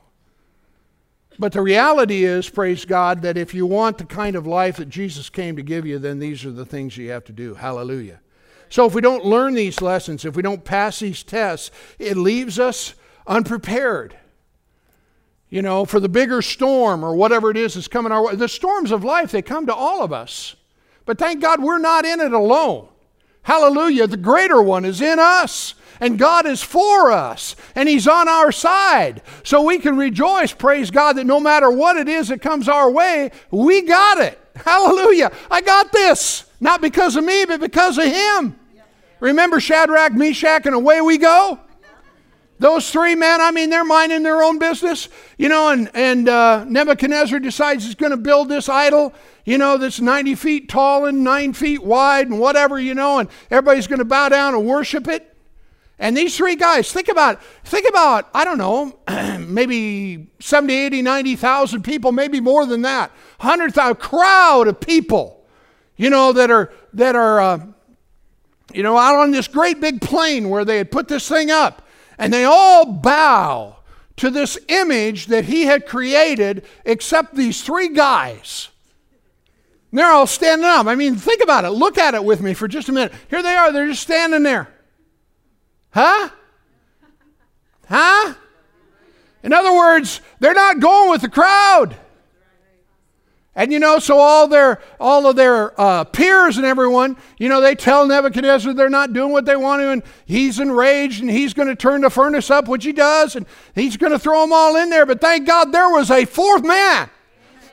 But the reality is, praise God, that if you want the kind of life that Jesus came to give you, then these are the things you have to do. Hallelujah. So if we don't learn these lessons, if we don't pass these tests, it leaves us unprepared. You know, for the bigger storm or whatever it is that's coming our way. The storms of life, they come to all of us. But thank God we're not in it alone. Hallelujah. The greater one is in us. And God is for us, and He's on our side. So we can rejoice, praise God, that no matter what it is that comes our way, we got it. Hallelujah. I got this. Not because of me, but because of Him. Remember Shadrach, Meshach, and away we go? Those three men, I mean, they're minding their own business, you know, and, and uh, Nebuchadnezzar decides he's going to build this idol, you know, that's 90 feet tall and 9 feet wide and whatever, you know, and everybody's going to bow down and worship it. And these three guys, think about, think about, I don't know, maybe 70, 80, 90,000 people, maybe more than that. 100,000 crowd of people, you know, that are, that are, uh, you know, out on this great big plain where they had put this thing up. And they all bow to this image that he had created, except these three guys. They're all standing up. I mean, think about it. Look at it with me for just a minute. Here they are. They're just standing there. Huh? Huh? In other words, they're not going with the crowd. And you know, so all their all of their uh, peers and everyone, you know, they tell Nebuchadnezzar they're not doing what they want to, and he's enraged, and he's going to turn the furnace up, which he does, and he's going to throw them all in there. But thank God there was a fourth man.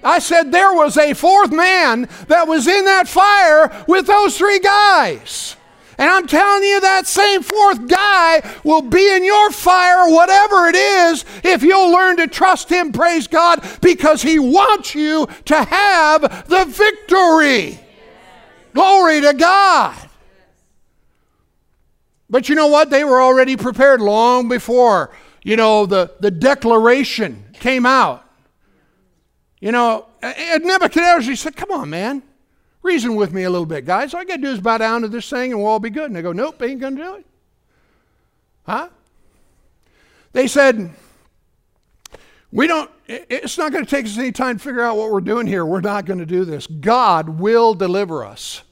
I said there was a fourth man that was in that fire with those three guys. And I'm telling you, that same fourth guy will be in your fire, whatever it is, if you'll learn to trust him, praise God, because he wants you to have the victory. Glory to God. But you know what? They were already prepared long before, you know, the, the declaration came out. You know, uh, Nebuchadnezzar he said, Come on, man. Reason with me a little bit, guys. All I got to do is bow down to this thing and we'll all be good. And they go, nope, ain't going to do it. Huh? They said, we don't, it's not going to take us any time to figure out what we're doing here. We're not going to do this. God will deliver us.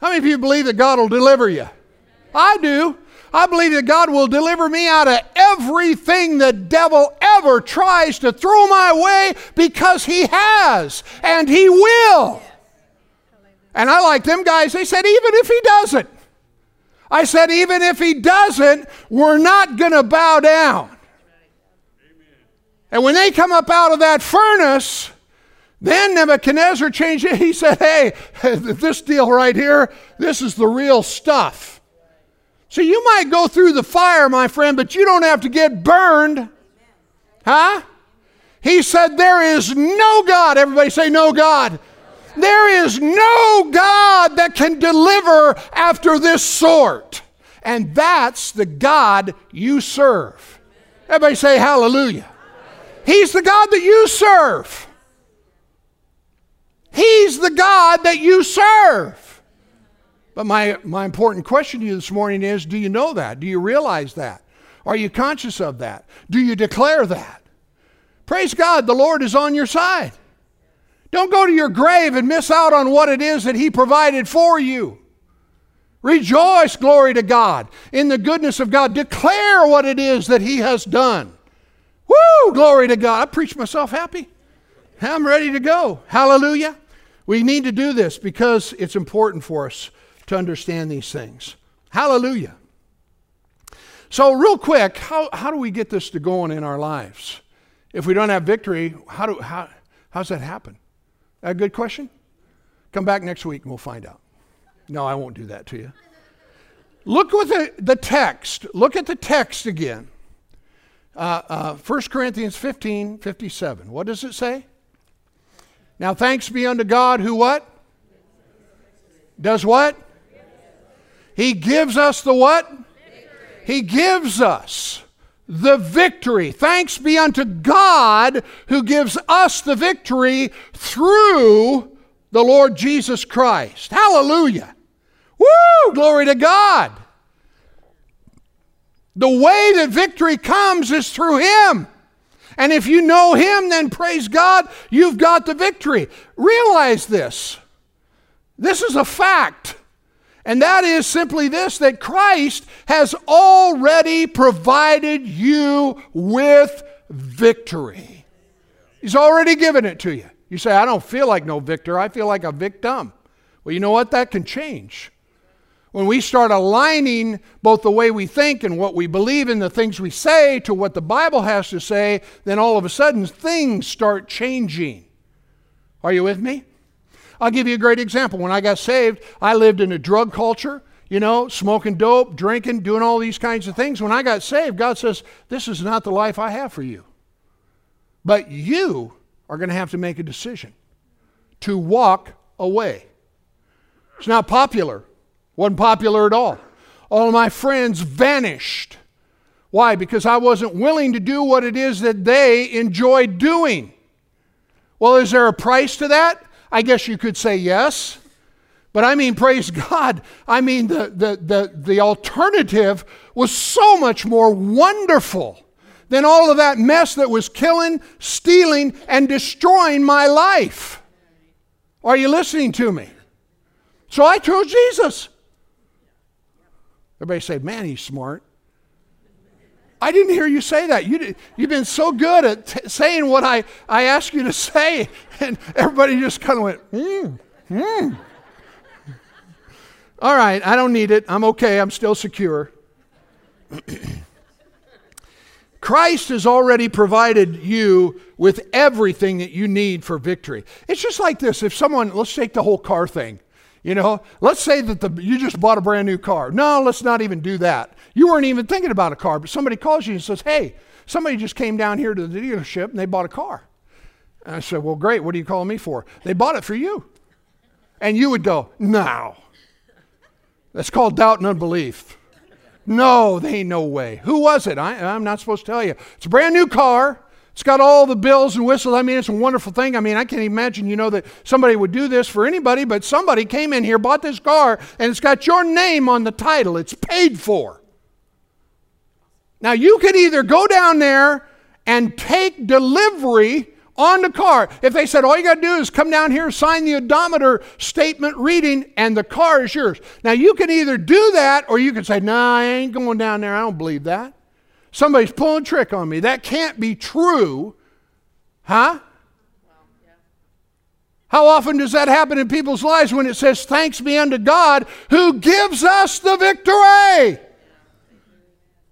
How many of you believe that God will deliver you? I do. I believe that God will deliver me out of everything the devil ever tries to throw my way because he has and he will. And I like them guys. They said, even if he doesn't. I said, even if he doesn't, we're not going to bow down. And when they come up out of that furnace, then Nebuchadnezzar changed it. He said, Hey, this deal right here, this is the real stuff. So you might go through the fire, my friend, but you don't have to get burned. Huh? He said, There is no God. Everybody say, No God. There is no God that can deliver after this sort. And that's the God you serve. Everybody say hallelujah. He's the God that you serve. He's the God that you serve. But my, my important question to you this morning is do you know that? Do you realize that? Are you conscious of that? Do you declare that? Praise God, the Lord is on your side. Don't go to your grave and miss out on what it is that He provided for you. Rejoice, glory to God, in the goodness of God. Declare what it is that He has done. Woo, glory to God. I preach myself happy. I'm ready to go. Hallelujah. We need to do this because it's important for us to understand these things. Hallelujah. So, real quick, how, how do we get this to going in our lives? If we don't have victory, how, do, how, how does that happen? A good question? Come back next week and we'll find out. No, I won't do that to you. Look with the, the text. Look at the text again. Uh, uh, 1 Corinthians 15 57. What does it say? Now thanks be unto God who what? Does what? He gives us the what? He gives us the victory. Thanks be unto God who gives us the victory through the Lord Jesus Christ. Hallelujah. Woo! Glory to God. The way that victory comes is through Him. And if you know Him, then praise God, you've got the victory. Realize this. This is a fact. And that is simply this that Christ has already provided you with victory. He's already given it to you. You say, I don't feel like no victor, I feel like a victim. Well, you know what? That can change. When we start aligning both the way we think and what we believe in, the things we say, to what the Bible has to say, then all of a sudden things start changing. Are you with me? I'll give you a great example. When I got saved, I lived in a drug culture, you know, smoking dope, drinking, doing all these kinds of things. When I got saved, God says, This is not the life I have for you. But you are going to have to make a decision to walk away. It's not popular. Wasn't popular at all. All my friends vanished. Why? Because I wasn't willing to do what it is that they enjoyed doing. Well, is there a price to that? I guess you could say yes. But I mean, praise God. I mean, the, the, the, the alternative was so much more wonderful than all of that mess that was killing, stealing, and destroying my life. Are you listening to me? So I chose Jesus. Everybody say, man, he's smart. I didn't hear you say that. You you've been so good at t- saying what I, I asked you to say. And everybody just kind of went, hmm, hmm. All right, I don't need it. I'm okay. I'm still secure. Christ has already provided you with everything that you need for victory. It's just like this. If someone, let's take the whole car thing. You know, let's say that the, you just bought a brand new car. No, let's not even do that. You weren't even thinking about a car, but somebody calls you and says, Hey, somebody just came down here to the dealership and they bought a car. And I said, Well, great. What are you calling me for? They bought it for you. And you would go, No. That's called doubt and unbelief. No, they ain't no way. Who was it? I, I'm not supposed to tell you. It's a brand new car. It's got all the bells and whistles. I mean, it's a wonderful thing. I mean, I can't imagine, you know, that somebody would do this for anybody, but somebody came in here, bought this car, and it's got your name on the title. It's paid for. Now, you could either go down there and take delivery on the car. If they said, all you got to do is come down here, sign the odometer statement reading, and the car is yours. Now, you can either do that or you can say, no, nah, I ain't going down there. I don't believe that. Somebody's pulling a trick on me. That can't be true. Huh? How often does that happen in people's lives when it says, Thanks be unto God who gives us the victory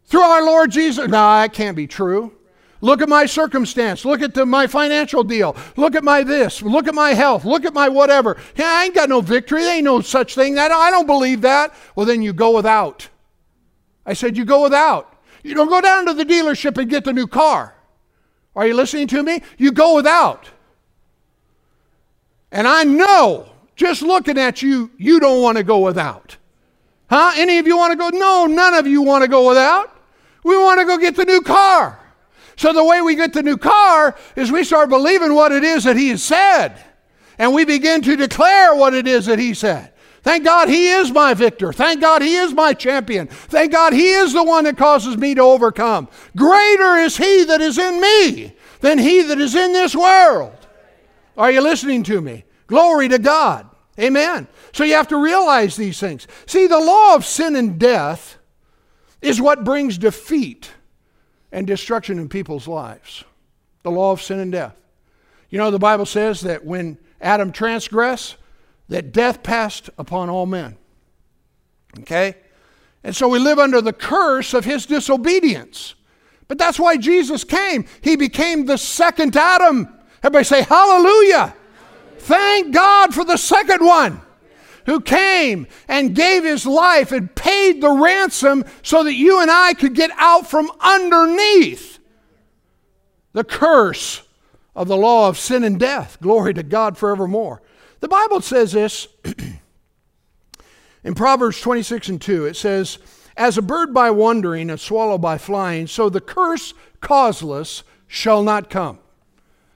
through our Lord Jesus? No, that can't be true. Look at my circumstance. Look at the, my financial deal. Look at my this. Look at my health. Look at my whatever. Yeah, I ain't got no victory. There ain't no such thing. I don't, I don't believe that. Well, then you go without. I said, You go without. You don't go down to the dealership and get the new car. Are you listening to me? You go without. And I know, just looking at you, you don't want to go without. Huh? Any of you want to go? No, none of you want to go without. We want to go get the new car. So the way we get the new car is we start believing what it is that He has said. And we begin to declare what it is that He said. Thank God He is my victor. Thank God He is my champion. Thank God He is the one that causes me to overcome. Greater is He that is in me than He that is in this world. Are you listening to me? Glory to God. Amen. So you have to realize these things. See, the law of sin and death is what brings defeat and destruction in people's lives. The law of sin and death. You know, the Bible says that when Adam transgressed, that death passed upon all men. Okay? And so we live under the curse of his disobedience. But that's why Jesus came. He became the second Adam. Everybody say, Hallelujah. Thank God for the second one who came and gave his life and paid the ransom so that you and I could get out from underneath the curse of the law of sin and death. Glory to God forevermore. The Bible says this in Proverbs 26 and 2. It says, As a bird by wandering, a swallow by flying, so the curse causeless shall not come.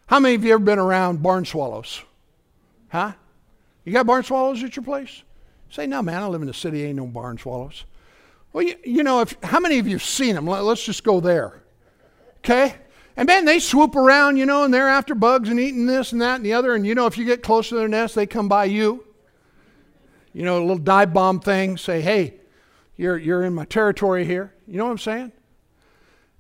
How many of you ever been around barn swallows? Huh? You got barn swallows at your place? Say, no, man, I live in the city, ain't no barn swallows. Well, you, you know, if, how many of you have seen them? Let, let's just go there. Okay? And man, they swoop around, you know, and they're after bugs and eating this and that and the other. And you know, if you get close to their nest, they come by you. You know, a little dive bomb thing, say, hey, you're, you're in my territory here. You know what I'm saying?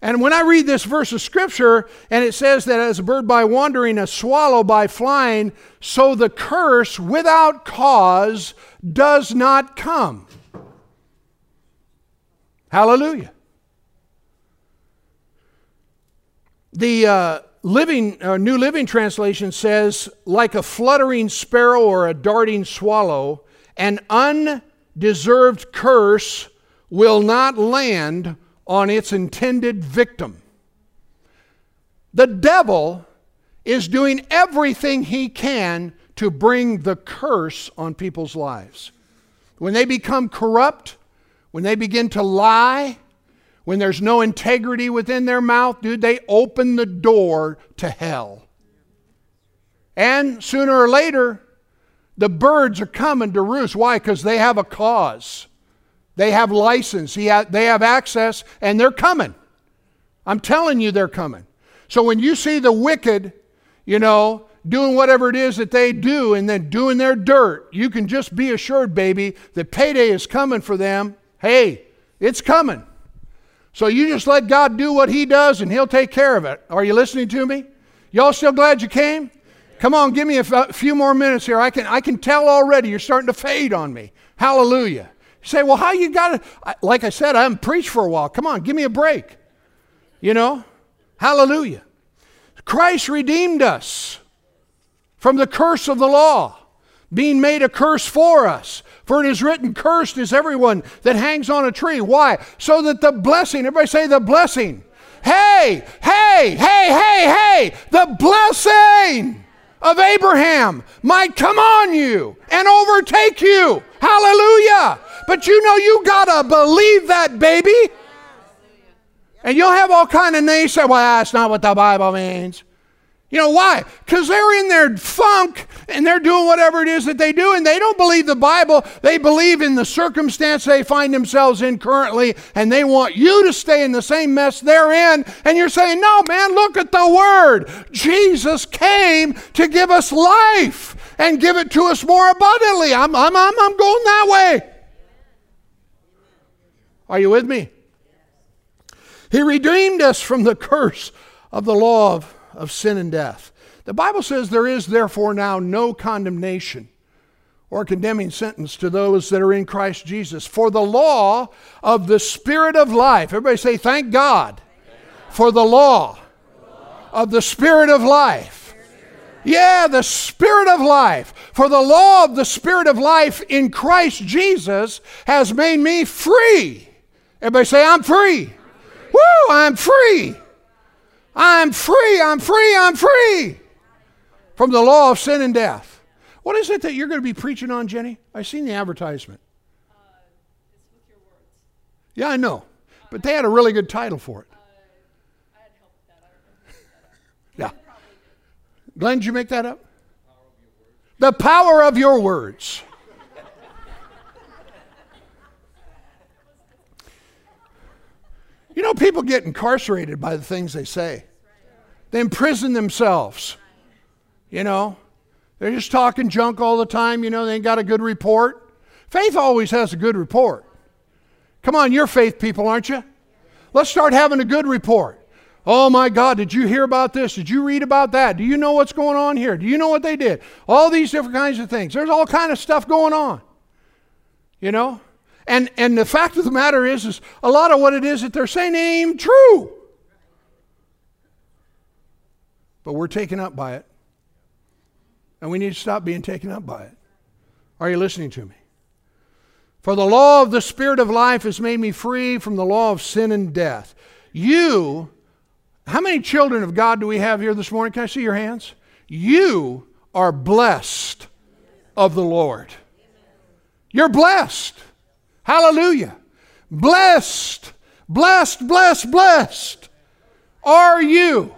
And when I read this verse of scripture, and it says that as a bird by wandering, a swallow by flying, so the curse without cause does not come. Hallelujah. The uh, living uh, New Living Translation says, like a fluttering sparrow or a darting swallow, an undeserved curse will not land on its intended victim. The devil is doing everything he can to bring the curse on people's lives. When they become corrupt, when they begin to lie, when there's no integrity within their mouth, dude, they open the door to hell. And sooner or later, the birds are coming to roost. Why? Because they have a cause. They have license, they have access, and they're coming. I'm telling you, they're coming. So when you see the wicked, you know, doing whatever it is that they do and then doing their dirt, you can just be assured, baby, that payday is coming for them. Hey, it's coming. So you just let God do what He does and He'll take care of it. Are you listening to me? Y'all still glad you came? Come on, give me a few more minutes here. I can, I can tell already you're starting to fade on me. Hallelujah. Say, well, how you got to, like I said, I haven't preached for a while. Come on, give me a break. You know? Hallelujah. Christ redeemed us from the curse of the law, being made a curse for us. For it is written, Cursed is everyone that hangs on a tree. Why? So that the blessing, everybody say the blessing. Hey, hey, hey, hey, hey, the blessing of Abraham might come on you and overtake you. Hallelujah. But you know you gotta believe that, baby. And you'll have all kind of naysayers. Well, that's not what the Bible means. You know why? Because they're in their funk and they're doing whatever it is that they do, and they don't believe the Bible. They believe in the circumstance they find themselves in currently, and they want you to stay in the same mess they're in. And you're saying, No, man, look at the Word. Jesus came to give us life and give it to us more abundantly. I'm, I'm, I'm, I'm going that way. Are you with me? He redeemed us from the curse of the law of of sin and death. The Bible says there is therefore now no condemnation or condemning sentence to those that are in Christ Jesus. For the law of the Spirit of life, everybody say, Thank God for the law of the Spirit of life. Yeah, the Spirit of life. For the law of the Spirit of life in Christ Jesus has made me free. Everybody say, I'm free. Woo, I'm free. I'm free, I'm free, I'm free from the law of sin and death. What is it that you're going to be preaching on, Jenny? I've seen the advertisement. Uh, yeah, I know. But they had a really good title for it. Uh, yeah. Glenn, did you make that up? The power of your words. You know, people get incarcerated by the things they say, they imprison themselves. You know, they're just talking junk all the time. You know, they ain't got a good report. Faith always has a good report. Come on, you're faith people, aren't you? Let's start having a good report. Oh my God, did you hear about this? Did you read about that? Do you know what's going on here? Do you know what they did? All these different kinds of things. There's all kind of stuff going on. You know? And, and the fact of the matter is, is a lot of what it is that they're saying ain't true. But we're taken up by it. And we need to stop being taken up by it. Are you listening to me? For the law of the Spirit of life has made me free from the law of sin and death. You, how many children of God do we have here this morning? Can I see your hands? You are blessed of the Lord. You're blessed. Hallelujah. Blessed, blessed, blessed, blessed are you.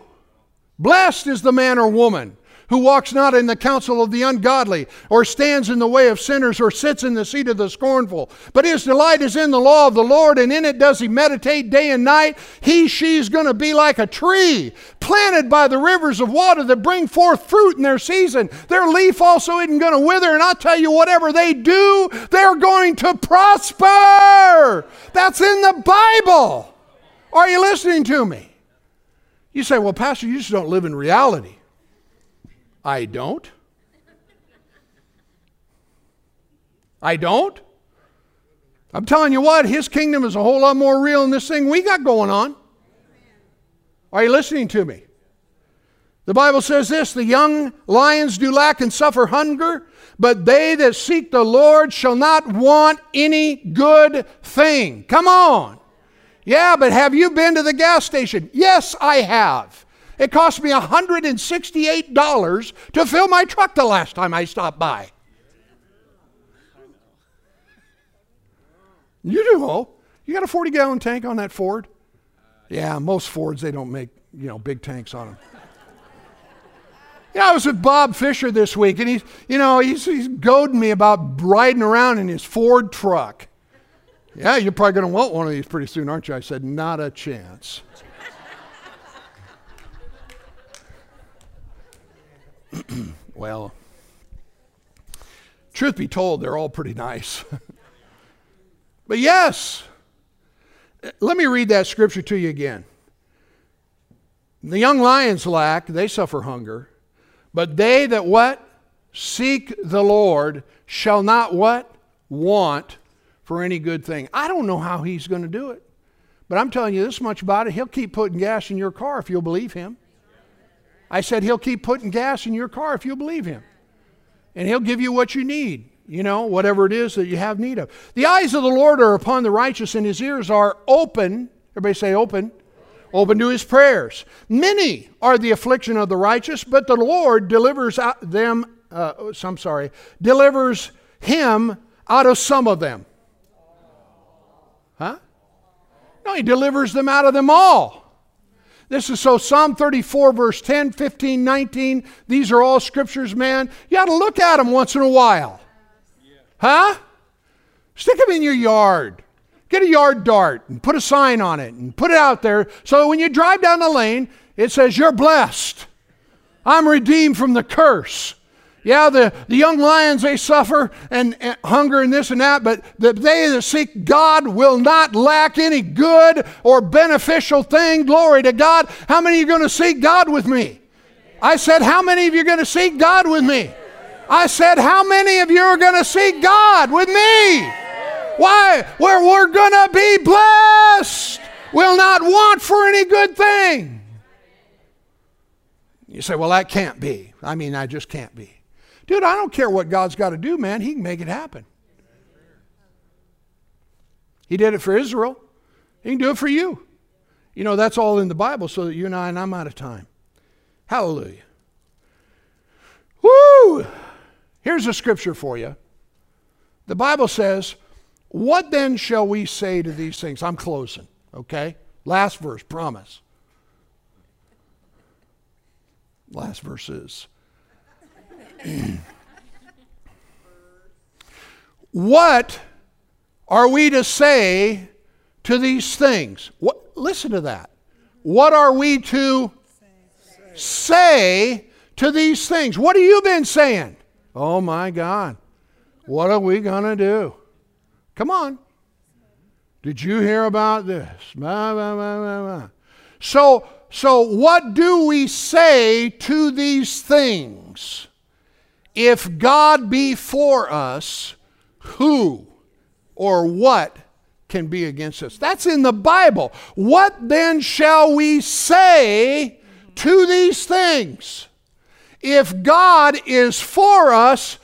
Blessed is the man or woman who walks not in the counsel of the ungodly, or stands in the way of sinners, or sits in the seat of the scornful. But his delight is in the law of the Lord, and in it does he meditate day and night. He, she's going to be like a tree planted by the rivers of water that bring forth fruit in their season. Their leaf also isn't going to wither, and I'll tell you, whatever they do, they're going to prosper. That's in the Bible. Are you listening to me? You say, well, Pastor, you just don't live in reality. I don't. I don't. I'm telling you what, his kingdom is a whole lot more real than this thing we got going on. Are you listening to me? The Bible says this the young lions do lack and suffer hunger, but they that seek the Lord shall not want any good thing. Come on. Yeah, but have you been to the gas station? Yes, I have. It cost me $168 to fill my truck the last time I stopped by. You do. You got a 40 gallon tank on that Ford? Yeah, most Fords, they don't make, you know, big tanks on them. Yeah, I was with Bob Fisher this week, and he's, you know, he's, he's goading me about riding around in his Ford truck. Yeah, you're probably going to want one of these pretty soon, aren't you? I said, Not a chance. well, truth be told, they're all pretty nice. but yes, let me read that scripture to you again. The young lions lack, they suffer hunger, but they that what? Seek the Lord shall not what? Want for any good thing. I don't know how he's going to do it. But I'm telling you this much about it. He'll keep putting gas in your car if you'll believe him. I said he'll keep putting gas in your car if you'll believe him. And he'll give you what you need, you know, whatever it is that you have need of. The eyes of the Lord are upon the righteous, and his ears are open. Everybody say open. Open to his prayers. Many are the affliction of the righteous, but the Lord delivers them, uh, I'm sorry, delivers him out of some of them. Huh? No, he delivers them out of them all. This is so Psalm 34, verse 10, 15, 19. These are all scriptures, man. You ought to look at them once in a while. Huh? Stick them in your yard. Get a yard dart and put a sign on it and put it out there so when you drive down the lane, it says, You're blessed. I'm redeemed from the curse. Yeah, the, the young lions, they suffer and, and, hunger and this and that, but the, they that seek God will not lack any good or beneficial thing. Glory to God. How many are going to seek God with me? I said, How many of you are going to seek God with me? I said, How many of you are going to seek God with me? Why? Where we're going to be blessed. We'll not want for any good thing. You say, Well, that can't be. I mean, I just can't be. Dude, I don't care what God's got to do, man. He can make it happen. He did it for Israel. He can do it for you. You know, that's all in the Bible so that you and I, and I'm out of time. Hallelujah. Woo! Here's a scripture for you. The Bible says, What then shall we say to these things? I'm closing, okay? Last verse, promise. Last verse is what are we to say to these things? What, listen to that. What are we to say to these things? What have you been saying? Oh my God. What are we going to do? Come on. Did you hear about this? So, so what do we say to these things? If God be for us, who or what can be against us? That's in the Bible. What then shall we say to these things? If God is for us,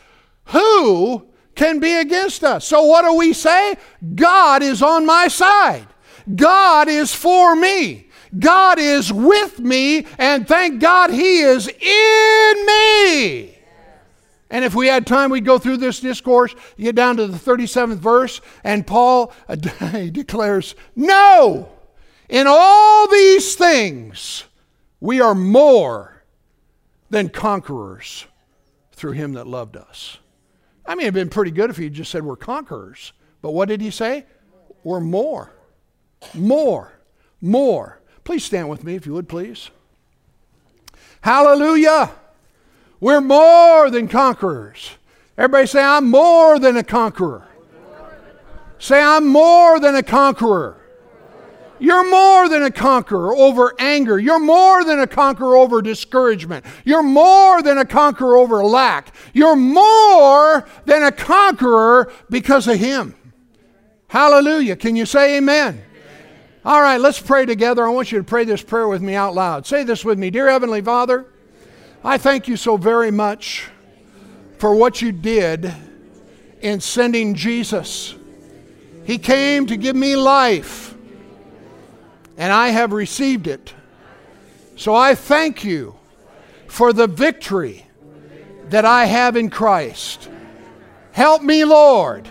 who can be against us? So, what do we say? God is on my side. God is for me. God is with me, and thank God He is in me. And if we had time, we'd go through this discourse, get down to the 37th verse, and Paul uh, declares, No! In all these things, we are more than conquerors through him that loved us. I mean, it'd been pretty good if he just said we're conquerors. But what did he say? We're more. More. More. Please stand with me if you would, please. Hallelujah. We're more than conquerors. Everybody say, I'm more than a conqueror. Say, I'm more than a conqueror. You're more than a conqueror over anger. You're more than a conqueror over discouragement. You're more than a conqueror over lack. You're more than a conqueror because of Him. Hallelujah. Can you say amen? amen? All right, let's pray together. I want you to pray this prayer with me out loud. Say this with me Dear Heavenly Father, I thank you so very much for what you did in sending Jesus. He came to give me life and I have received it. So I thank you for the victory that I have in Christ. Help me, Lord,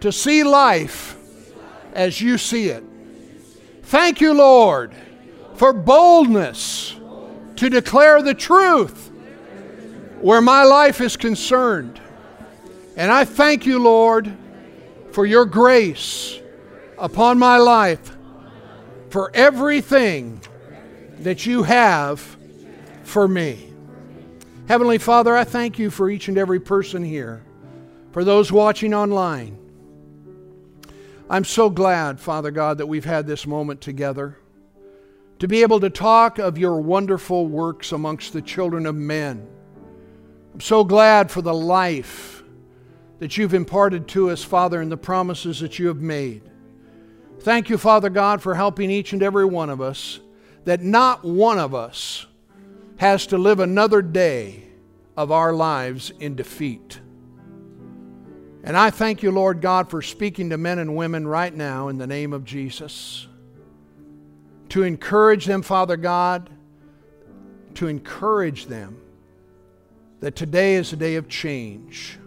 to see life as you see it. Thank you, Lord, for boldness to declare the truth where my life is concerned. And I thank you, Lord, for your grace upon my life for everything that you have for me. Heavenly Father, I thank you for each and every person here, for those watching online. I'm so glad, Father God, that we've had this moment together to be able to talk of your wonderful works amongst the children of men. I'm so glad for the life that you've imparted to us, Father, and the promises that you have made. Thank you, Father God, for helping each and every one of us, that not one of us has to live another day of our lives in defeat. And I thank you, Lord God, for speaking to men and women right now in the name of Jesus. To encourage them, Father God, to encourage them that today is a day of change.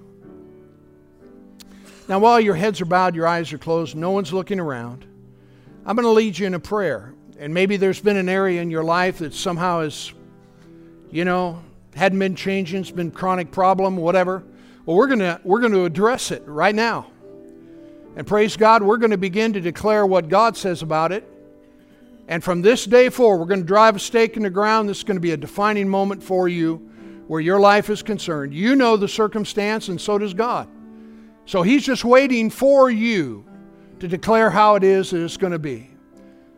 Now, while your heads are bowed, your eyes are closed, no one's looking around, I'm going to lead you in a prayer. And maybe there's been an area in your life that somehow is, you know, hadn't been changing, it's been chronic problem, whatever. Well, we're going to we're going to address it right now. And praise God, we're going to begin to declare what God says about it. And from this day forward, we're going to drive a stake in the ground. This is going to be a defining moment for you where your life is concerned. You know the circumstance, and so does God. So He's just waiting for you to declare how it is that it's going to be.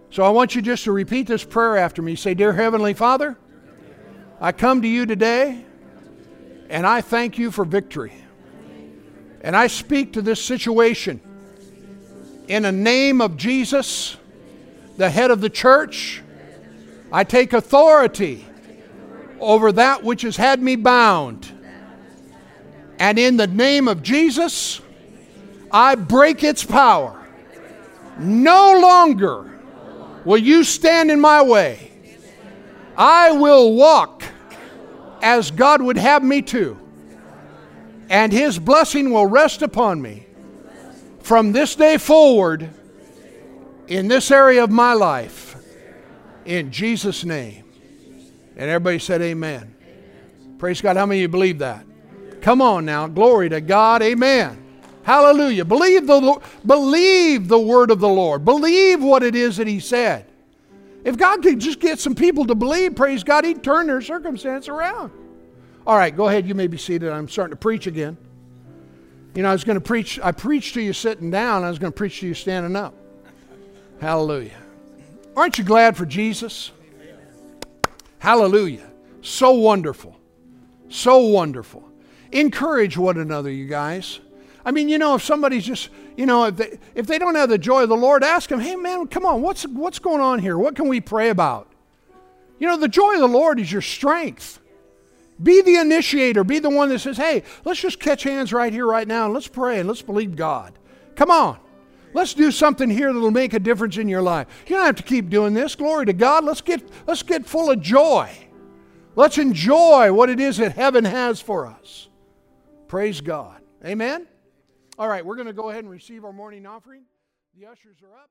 So I want you just to repeat this prayer after me. Say, Dear Heavenly Father, I come to you today and I thank you for victory. And I speak to this situation in the name of Jesus, the head of the church. I take authority over that which has had me bound. And in the name of Jesus, I break its power. No longer will you stand in my way. I will walk as God would have me to, and His blessing will rest upon me from this day forward in this area of my life. In Jesus' name. And everybody said, Amen. Praise God. How many of you believe that? Come on now. Glory to God. Amen. Hallelujah. Believe the, believe the word of the Lord. Believe what it is that He said. If God could just get some people to believe, praise God, He'd turn their circumstance around. All right, go ahead. You may be seated. I'm starting to preach again. You know, I was going to preach, I preached to you sitting down, I was going to preach to you standing up. Hallelujah. Aren't you glad for Jesus? Hallelujah. So wonderful. So wonderful. Encourage one another, you guys. I mean, you know, if somebody's just, you know, if they, if they don't have the joy of the Lord, ask them, hey, man, come on, what's, what's going on here? What can we pray about? You know, the joy of the Lord is your strength. Be the initiator. Be the one that says, hey, let's just catch hands right here, right now, and let's pray and let's believe God. Come on. Let's do something here that'll make a difference in your life. You don't have to keep doing this. Glory to God. Let's get, let's get full of joy. Let's enjoy what it is that heaven has for us. Praise God. Amen. All right, we're going to go ahead and receive our morning offering. The ushers are up.